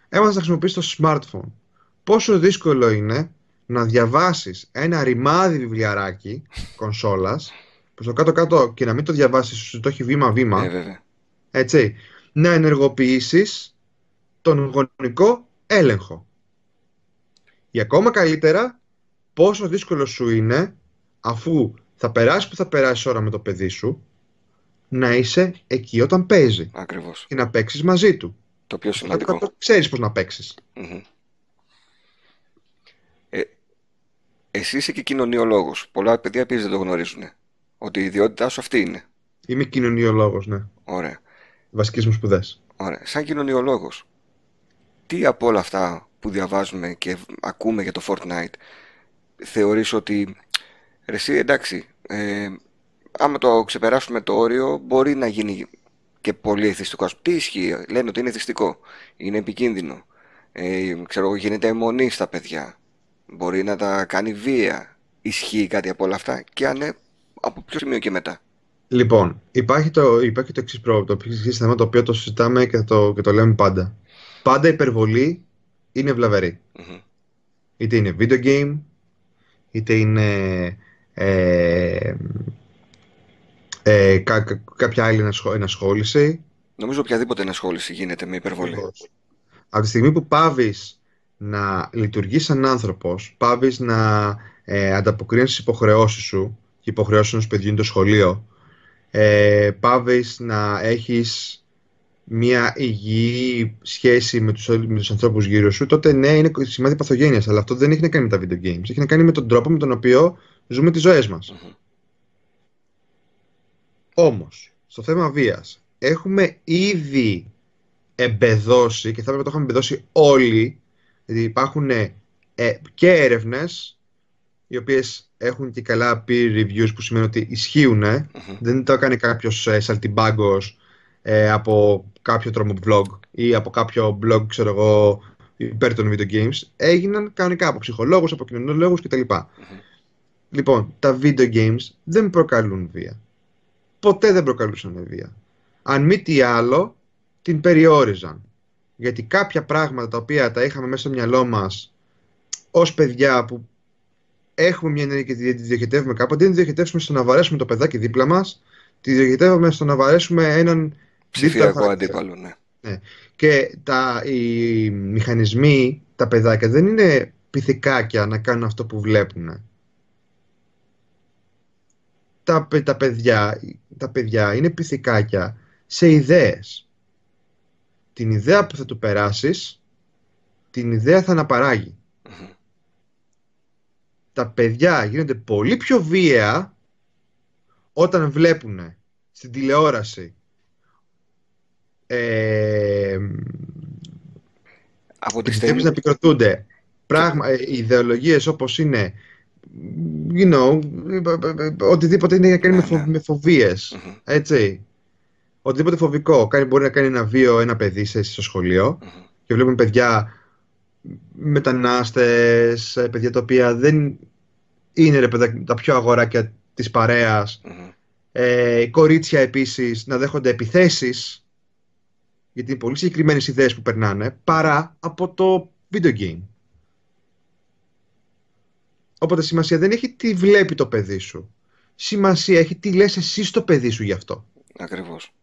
S1: Έμαθες να χρησιμοποιήσει το smartphone. Πόσο δύσκολο είναι να διαβάσεις ένα ρημάδι βιβλιαράκι κονσόλας, που στο κάτω-κάτω και να μην το διαβάσεις, σου το έχει βήμα-βήμα,
S2: Ε, βέβαια.
S1: έτσι, να ενεργοποιήσεις τον γονικό έλεγχο. Ή ακόμα καλύτερα, πόσο δύσκολο σου είναι, αφού θα περάσει που θα περάσει ώρα με το παιδί σου, να είσαι εκεί όταν παίζει
S2: Ακριβώς.
S1: και να παίξεις μαζί του.
S2: Το πιο σημαντικό.
S1: Να ξέρεις πώς να παίξεις.
S2: Μμμ. Ε, εσύ είσαι και κοινωνιολόγος. Πολλά παιδιά επίσης δεν το γνωρίζουν. Ότι η ιδιότητά σου αυτή είναι.
S1: Είμαι κοινωνιολόγος, ναι.
S2: Ωραία.
S1: Βασικές μου σπουδές.
S2: Ωραία. Σαν κοινωνιολόγος, τι από όλα αυτά που διαβάζουμε και ακούμε για το Fortnite θεωρείς ότι ρε εσύ εντάξει, ε, άμα το ξεπεράσουμε το όριο μπορεί να γίνει και πολύ εθιστικό. Ας πούμε, Τι ισχύει, λένε ότι είναι εθιστικό, είναι επικίνδυνο, ε, ξέρω εγώ, γίνεται αιμονή στα παιδιά, μπορεί να τα κάνει βία. Ισχύει κάτι από όλα αυτά; Και αν ναι, από ποιο σημείο και μετά;
S1: Λοιπόν, υπάρχει το, υπάρχει το εξής πρόβλημα, το εξής θέμα το οποίο το συζητάμε και το, και το λέμε πάντα. Πάντα υπερβολή είναι βλαβερή.
S2: Μμμ.
S1: Είτε είναι video game, είτε είναι ε, ε, κα- κα- κάποια άλλη ενασχο- ενασχόληση.
S2: Νομίζω οποιαδήποτε ενασχόληση γίνεται με υπερβολή.
S1: Από τη στιγμή που πάβεις να λειτουργείς σαν άνθρωπος, πάβεις να ε, ανταποκρίνεις στις υποχρεώσεις σου, και οι υποχρεώσεις ενός παιδιού είναι το σχολείο, ε, πάβεις να έχεις μια υγιή σχέση με τους, με τους ανθρώπους γύρω σου, τότε ναι, είναι σημάδι παθογένειας, αλλά αυτό δεν έχει να κάνει με τα video games. Έχει να κάνει με τον τρόπο με τον οποίο ζούμε τις ζωές μας.
S2: Μμμ.
S1: Όμως, στο θέμα βίας, έχουμε ήδη εμπεδώσει και θα έπρεπε να το είχαμε εμπεδώσει όλοι, γιατί υπάρχουν ε, και έρευνες οι οποίες έχουν και καλά peer reviews που σημαίνει ότι ισχύουν,
S2: Μμμ.
S1: δεν το έκανε κάποιος ε, σαλτιμπάγκος ε, από κάποιο τρόμο vlog ή από κάποιο blog, ξέρω εγώ, υπέρ των video games. Έγιναν κανονικά από ψυχολόγους, από κοινωνιολόγους κτλ.
S2: Μμμ.
S1: Λοιπόν, τα video games δεν προκαλούν βία. Ποτέ δεν προκαλούσαν βία. Αν μη τι άλλο, την περιόριζαν. Γιατί κάποια πράγματα τα οποία τα είχαμε μέσα στο μυαλό μας ως παιδιά που έχουμε μια ενέργεια και τη διοχετεύουμε κάπου, αντί να τη διοχετεύσουμε στο να βαρέσουμε το παιδάκι δίπλα μας, τη διοχετεύουμε στο να βαρέσουμε έναν
S2: Ψηφιακό
S1: δίπλα χαρακτήρα.
S2: αντίπαλο, ναι.
S1: Και τα, οι μηχανισμοί, τα παιδάκια δεν είναι πυθικάκια να κάνουν αυτό που βλέπουν. Τα, παι- τα, παιδιά, τα παιδιά είναι πυθικάκια σε ιδέες. Την ιδέα που θα του περάσεις, την ιδέα θα αναπαράγει.
S2: Μμμ.
S1: Τα παιδιά γίνονται πολύ πιο βία όταν βλέπουν στην τηλεόραση ε,
S2: Από τη
S1: επιτρέπεις
S2: στιγμή.
S1: να επικροτούνται πράγμα, ε, ιδεολογίες όπως είναι you know, ε, ε, ε, οτιδήποτε είναι να κάνει με,
S2: Ναι,
S1: φο-
S2: ναι.
S1: με φοβίες
S2: Μμμ.
S1: έτσι οτιδήποτε φοβικό κάνει, μπορεί να κάνει ένα βίο ένα παιδί σε, στο σχολείο
S2: Μμμ.
S1: και βλέπουμε παιδιά μετανάστες ε, παιδιά τα οποία δεν είναι ρε παιδάκι, τα πιο αγοράκια της παρέας
S2: Μμμ.
S1: ε, κορίτσια επίσης να δέχονται επιθέσεις γιατί είναι πολύ συγκεκριμένες ιδέες που περνάνε παρά από το video game. Οπότε σημασία δεν έχει τι βλέπει το παιδί σου. Σημασία έχει τι λες εσύ στο παιδί σου γι' αυτό.
S2: Ακριβώς.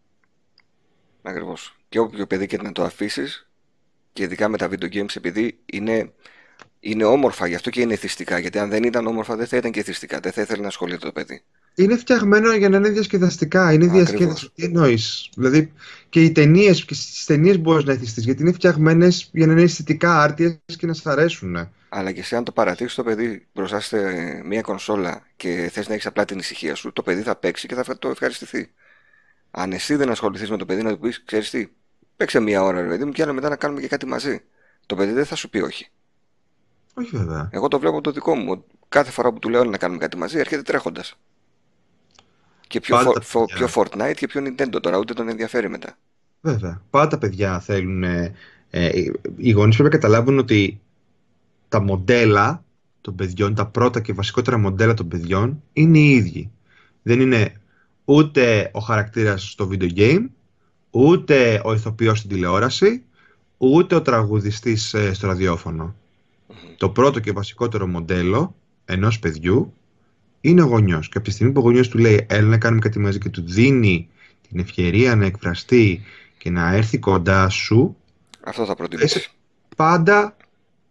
S2: Ακριβώς. Και όποιο παιδί και να το αφήσεις, και ειδικά με τα video games, επειδή είναι, είναι όμορφα, γι' αυτό και είναι εθιστικά. Γιατί αν δεν ήταν όμορφα, δεν θα ήταν και εθιστικά. Δεν θα ήθελε να ασχολείται το παιδί.
S1: Είναι φτιαγμένο για να είναι διασκεδαστικά. Είναι
S2: Ακριβώς.
S1: διασκέδαση. Τι εννοείς; Δηλαδή και οι ταινίες και στις ταινίες μπορείς να εθιστεί γιατί είναι φτιαγμένες για να είναι αισθητικά άρτιες και να σα αρέσουν.
S2: Αλλά και εσύ, αν το παρατήσει το παιδί μπροστά σε μια κονσόλα και θες να έχεις απλά την ησυχία σου, το παιδί θα παίξει και θα το ευχαριστηθεί. Αν εσύ δεν ασχοληθείς με το παιδί, να του πεις: Ξέρεις τι, παίξε μία ώρα, ρε παιδί μου, και άλλο μετά να κάνουμε και κάτι μαζί. Το παιδί δεν θα σου πει όχι.
S1: Όχι βέβαια.
S2: Εγώ το βλέπω το δικό μου. Κάθε φορά που του λέω να κάνουμε κάτι μαζί, έρχεται τρέχοντας. Και πιο,
S1: Πάντα
S2: φο-
S1: τα
S2: φο-
S1: παιδιά.
S2: πιο Fortnite και πιο Nintendo τώρα, ούτε τον ενδιαφέρει μετά.
S1: Βέβαια. Πάντα τα παιδιά θέλουν. Ε, ε, οι γονείς πρέπει να καταλάβουν ότι τα μοντέλα των παιδιών, τα πρώτα και βασικότερα μοντέλα των παιδιών είναι οι ίδιοι. Δεν είναι ούτε ο χαρακτήρας στο video game, ούτε ο ηθοποιός στην τηλεόραση, ούτε ο τραγουδιστής ε, στο ραδιόφωνο. Το πρώτο και βασικότερο μοντέλο ενός παιδιού είναι ο γονιός. Και από τη στιγμή που ο γονιός του λέει έλα να κάνουμε κάτι μαζί και του δίνει την ευκαιρία να εκφραστεί και να έρθει κοντά σου,
S2: Αυτό θα προτιμήσεις.
S1: πάντα,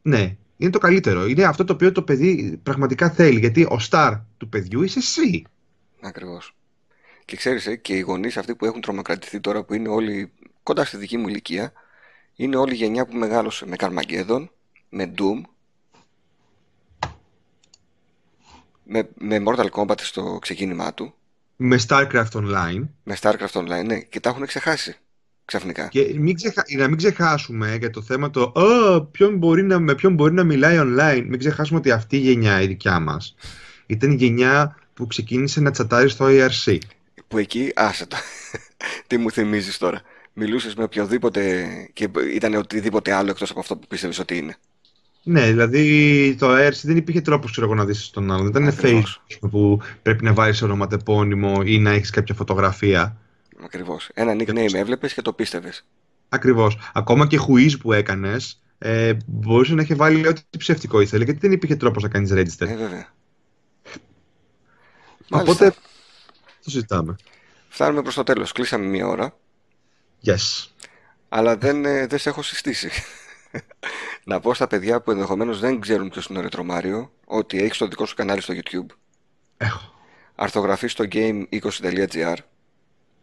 S1: ναι, είναι το καλύτερο. Είναι αυτό το οποίο το παιδί πραγματικά θέλει. Γιατί ο στάρ του παιδιού είσαι εσύ.
S2: Ακριβώς. Και ξέρεις, και οι γονείς αυτοί που έχουν τρομοκρατηθεί τώρα που είναι όλοι κοντά στη δική μου ηλικία, είναι όλη η γενιά που μεγάλωσε με Καρμαγκέδον, με Doom, με, με Mortal Kombat στο ξεκίνημά του,
S1: Με StarCraft Online.
S2: με StarCraft Online, ναι, και τα έχουν ξεχάσει ξαφνικά.
S1: Και μην ξεχα... να μην ξεχάσουμε για το θέμα το «Α, ποιον μπορεί να... με ποιον μπορεί να μιλάει online. Μην ξεχάσουμε ότι αυτή η γενιά, η δικιά μας, ήταν η γενιά που ξεκίνησε να τσατάρει στο ERC.
S2: Που εκεί, άσε το. Τι μου θυμίζεις τώρα. Μιλούσες με οποιοδήποτε και ήταν οτιδήποτε άλλο εκτός από αυτό που πίστευες ότι είναι.
S1: Ναι, δηλαδή το ERC δεν υπήρχε τρόπος ξέρω εγώ, να δεις τον άλλον. Δεν ήταν
S2: Ακριβώς.
S1: Facebook που πρέπει να βάλεις ονοματεπώνυμο ή να έχεις κάποια φωτογραφία.
S2: Ακριβώς. Ένα nickname έβλεπες και το πίστευες.
S1: Ακριβώς. Ακόμα και quiz που έκανες ε, μπορούσε να έχει βάλει ό,τι ψεύτικο ήθελε γιατί δεν υπήρχε τρόπος να κάνεις register.
S2: Ε, βέβαια.
S1: Οπότε το συζητάμε.
S2: Φτάνουμε προς το τέλος. Κλείσαμε μία ώρα.
S1: Yes.
S2: Αλλά δεν, ε, δεν σε έχω συστήσει. Να πω στα παιδιά που ενδεχομένως δεν ξέρουν ποιος είναι ο Ρετρομάριο ότι έχεις το δικό σου κανάλι στο YouTube.
S1: Έχω.
S2: Αρθογραφείς στο game20.gr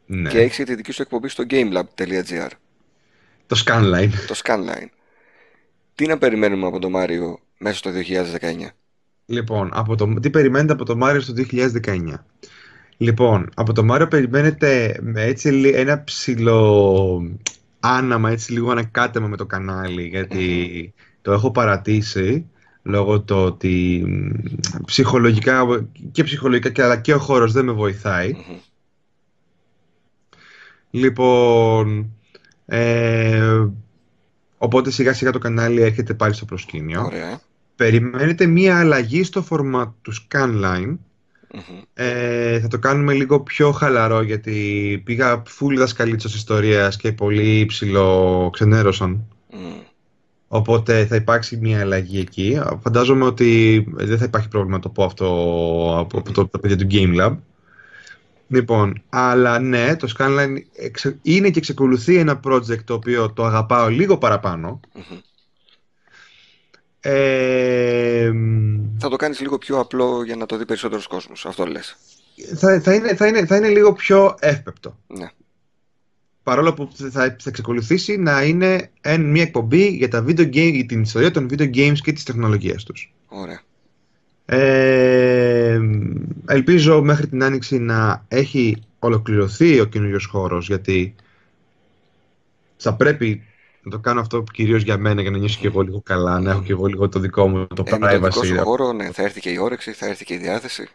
S1: Ναι.
S2: και έχεις και τη δική σου εκπομπή στο gamelab.gr.
S1: Το scanline.
S2: Το Scanline. Τι να περιμένουμε από τον Μάριο μέσα στο 2019.
S1: Λοιπόν, από το, τι περιμένετε από το Μάριο στο 2019. Λοιπόν, από το Μάριο περιμένετε με έτσι λι- ένα ψηλό άναμα, έτσι λίγο ανακάτεμα με το κανάλι, γιατί το έχω παρατήσει λόγω το ότι μ, ψυχολογικά και ψυχολογικά και αλλά και ο χώρος δεν με βοηθάει.
S2: Μμμ.
S1: Λοιπόν, ε, οπότε σιγά σιγά το κανάλι έρχεται πάλι στο προσκήνιο.
S2: Ωραία.
S1: Περιμένετε μία αλλαγή στο format του Scanline.
S2: Μμμ.
S1: Ε, θα το κάνουμε λίγο πιο χαλαρό γιατί πήγα full δασκαλίτσος ιστορίας και πολύ υψηλό ξενέρωσαν.
S2: Μμ.
S1: Οπότε θα υπάρξει μία αλλαγή εκεί. Φαντάζομαι ότι δεν θα υπάρχει πρόβλημα να το πω αυτό από, από το, τα παιδιά του Game Lab. Λοιπόν, αλλά ναι, το Scanline εξε- είναι και εξακολουθεί ένα project το οποίο το αγαπάω λίγο παραπάνω.
S2: Μμμ.
S1: Ε,
S2: Θα το κάνεις λίγο πιο απλό για να το δει περισσότερος κόσμος. Αυτό λες.
S1: θα, θα, είναι, θα, είναι, θα είναι λίγο πιο εύπεπτο.
S2: Ναι.
S1: Παρόλο που θα, θα εξακολουθήσει να είναι εν, μια εκπομπή για, τα video game, για την ιστορία των video games και τις τεχνολογίες τους.
S2: Ωραία.
S1: Ε, ελπίζω μέχρι την άνοιξη να έχει ολοκληρωθεί ο καινούριος χώρος γιατί θα πρέπει να το κάνω αυτό κυρίως για μένα για να νιώσω και εγώ λίγο καλά, να έχω και εγώ λίγο το δικό μου το
S2: Ε, με το δικό
S1: privacy.
S2: σου χώρο, ναι, θα έρθει και η όρεξη, θα έρθει και η διάθεση.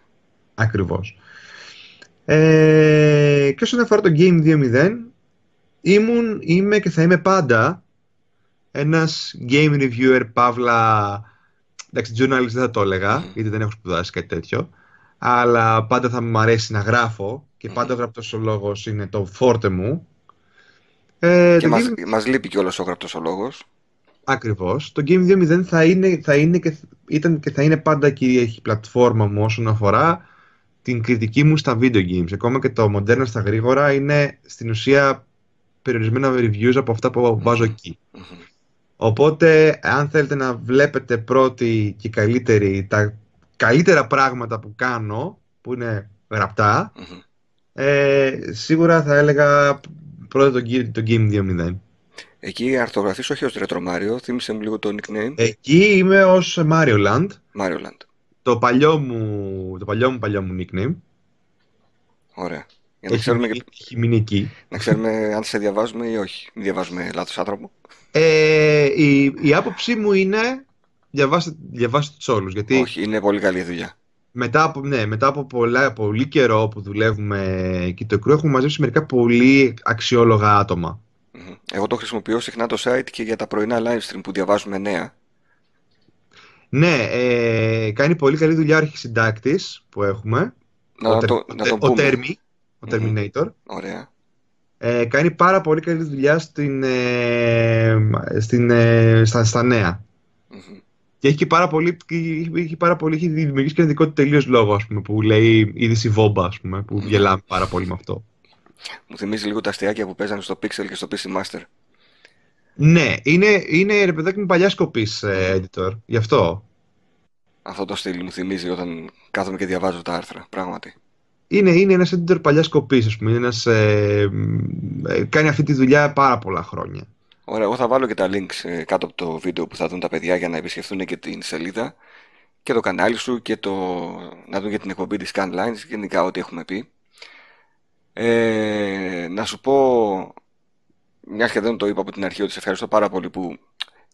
S1: Ακριβώς. Ε, και όσον αφορά το Game 2.0, ήμουν, είμαι και θα είμαι πάντα ένας game reviewer, παύλα, εντάξει, journalist δεν θα το έλεγα,
S2: Μμμ.
S1: γιατί δεν έχω σπουδάσει κάτι τέτοιο, αλλά πάντα θα μου αρέσει να γράφω και πάντα ο γραπτός ο λόγος είναι το φόρτε μου. Ε,
S2: Και
S1: το
S2: μας,
S1: Game-
S2: μας λείπει κιόλας ο γραπτός ο λόγος.
S1: Ακριβώς. Το Game 2.0 θα είναι, θα είναι και, ήταν και θα είναι πάντα κυρίαρχη πλατφόρμα μου όσον αφορά την κριτική μου στα video games. Ακόμα και το μοντέρνα στα γρήγορα είναι στην ουσία περιορισμένα reviews από αυτά που βάζω εκεί.
S2: Μμμ.
S1: Οπότε, αν θέλετε να βλέπετε πρώτη και καλύτερη τα καλύτερα πράγματα που κάνω, που είναι γραπτά,
S2: Μμμ.
S1: ε, σίγουρα θα έλεγα πρώτα το, Ge- το Game 2.0.
S2: Εκεί αρθογραφείς όχι ως Ρετρομάριο, θύμισε μου λίγο το nickname.
S1: Εκεί είμαι ως Mario Land.
S2: Mario Land.
S1: Το παλιό μου, το παλιό μου, παλιό μου nickname.
S2: Ωραία. Για να
S1: Έχει,
S2: ξέρουμε,
S1: μείνει- έχει μείνει εκεί.
S2: να ξέρουμε αν σε διαβάζουμε ή όχι. Μην διαβάζουμε λάθος άνθρωπο.
S1: Ε, η, η άποψή μου είναι διαβάστε, διαβάστε τους όλους. Γιατί
S2: Όχι, είναι πολύ καλή δουλειά.
S1: Μετά από, ναι, μετά από πολλά, πολύ καιρό που δουλεύουμε εκεί το κρού έχουμε μαζέψει μερικά πολύ αξιόλογα άτομα.
S2: Μμμ. Εγώ το χρησιμοποιώ συχνά το site και για τα πρωινά live stream που διαβάζουμε νέα.
S1: Ναι, ε, κάνει πολύ καλή δουλειά ο αρχισυντάκτης που έχουμε.
S2: Να,
S1: ο,
S2: το,
S1: ο,
S2: να τον
S1: ο
S2: πούμε.
S1: Termi, ο Terminator,
S2: Ωραία.
S1: ε, κάνει πάρα πολύ καλή δουλειά στην, ε, στην, ε, στα, στα νέα.
S2: Μμμ.
S1: Και έχει και πάρα πολύ, και έχει, έχει πάρα πολύ, έχει δημιουργήσει και ένα δικό του τελείως λόγο, ας πούμε, που λέει είδηση βόμπα, ας πούμε, που γελάμε πάρα πολύ με αυτό.
S2: Μου θυμίζει λίγο τα αστιάκια που παίζανε στο Pixel και στο PC Master.
S1: Ναι, είναι, είναι ρε παιδάκι μου παλιά σκοπής editor, γι' αυτό.
S2: Αυτό το στυλ μου θυμίζει όταν κάθομαι και διαβάζω τα άρθρα. Πράγματι.
S1: Είναι, είναι ένας editor παλιά σκοπής, ας πούμε, είναι ένας, ε, ε, κάνει αυτή τη δουλειά πάρα πολλά χρόνια.
S2: Ωραία, εγώ θα βάλω και τα links ε, κάτω από το βίντεο που θα δουν τα παιδιά για να επισκεφθούν και την σελίδα και το κανάλι σου και το... να δουν και την εκπομπή της Scanlines, γενικά ό,τι έχουμε πει. Ε, να σου πω, μια και δεν το είπα από την αρχή, ότι σε ευχαριστώ πάρα πολύ που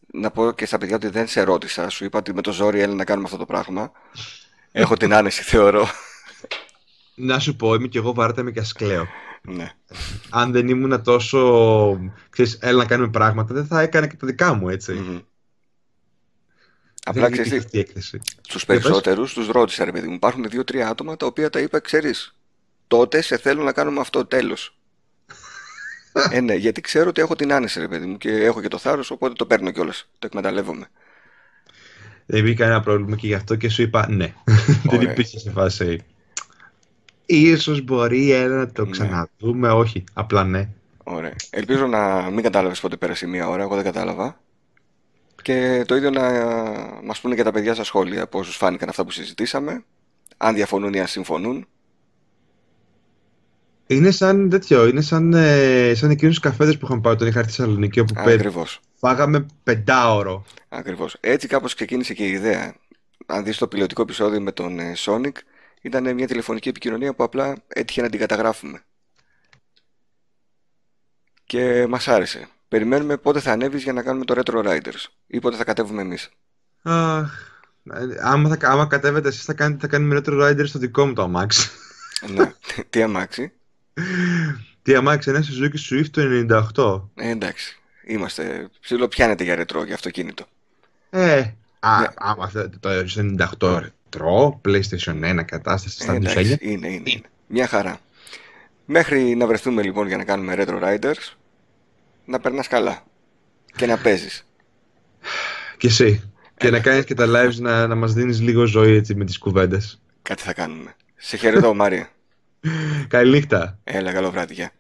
S2: να πω και στα παιδιά ότι δεν σε ρώτησα. Σου είπα ότι με το ζόρι έλα να κάνουμε αυτό το πράγμα. Έχω την άνεση, θεωρώ.
S1: Να σου πω, είμαι κι εγώ βάρετα με και ας κλαίω.
S2: Ναι.
S1: Αν δεν ήμουν τόσο, ξέρεις, έλα να κάνουμε πράγματα, δεν θα έκανα και τα δικά μου, έτσι.
S2: Μμμ.
S1: Δεν
S2: Απλά
S1: είναι
S2: ξέρεις τι,
S1: αυτή η έκθεση.
S2: Στους
S1: Για πες.
S2: περισσότερους τους ρώτησα ρε παιδί μου. Υπάρχουν δύο-τρία άτομα τα οποία τα είπα, ξέρεις, τότε σε θέλω να κάνουμε αυτό, τέλος. ε, ναι, γιατί ξέρω ότι έχω την άνεση ρε παιδί μου και έχω και το θάρρος, οπότε το παίρνω κιόλας. Το εκμεταλλεύομαι.
S1: Δεν υπήρχε κανένα πρόβλημα και γι' αυτό και σου είπα ναι. δεν
S2: Ωραία.
S1: υπήρχε σε φάση. Ίσως μπορεί ένα να το
S2: Ναι.
S1: ξαναδούμε, όχι, απλά ναι.
S2: Ωραία. Ελπίζω να μην κατάλαβες πότε πέρασε μία ώρα, εγώ δεν κατάλαβα. Και το ίδιο να μας πούνε και τα παιδιά στα σχόλια πώς τους φάνηκαν αυτά που συζητήσαμε. Αν διαφωνούν ή αν συμφωνούν.
S1: Είναι σαν τέτοιο, είναι σαν, ε, σαν εκείνους τους καφέδες που είχαμε πάει όταν είχα έρθει στη Θεσσαλονίκη όπου πέ-
S2: Ακριβώς.
S1: φάγαμε πεντάωρο.
S2: Ακριβώς. Έτσι κάπως ξεκίνησε και η ιδέα. Αν δεις το πιλωτικό επεισόδιο με τον ε, Sonic, ήταν μια τηλεφωνική επικοινωνία που απλά έτυχε να την καταγράφουμε. Και μας άρεσε. Περιμένουμε πότε θα ανέβεις για να κάνουμε το Retro Riders ή πότε θα κατέβουμε εμείς.
S1: Αχ, ε, άμα, θα, άμα κατέβετε εσείς θα κάνετε, θα κάνουμε Retro Rider στο δικό μου το αμάξι.
S2: ναι. Τι αμάξι.
S1: Τι αμάξι, ένα Suzuki Swift το 98.
S2: Ε, εντάξει. Είμαστε. Ψηλό πιάνετε για ρετρό για αυτοκίνητο.
S1: Ε, α,
S2: Ναι.
S1: άμα θέλετε το 98 ρετρό, PlayStation 1 κατάσταση
S2: Ε,
S1: στα
S2: εντάξει.
S1: ντουσέλια.
S2: Είναι, είναι, είναι. Μια χαρά. Μέχρι να βρεθούμε λοιπόν για να κάνουμε Retro Riders, να περνάς καλά. Και να παίζεις.
S1: Και εσύ. Και
S2: Έλα.
S1: να κάνεις και τα lives να, να μας δίνεις λίγο ζωή έτσι με τις κουβέντες.
S2: Κάτι θα κάνουμε. Σε χαιρετώ, Μάρια.
S1: Καλή νύχτα.
S2: Έλα, καλό βράδυ. Γεια.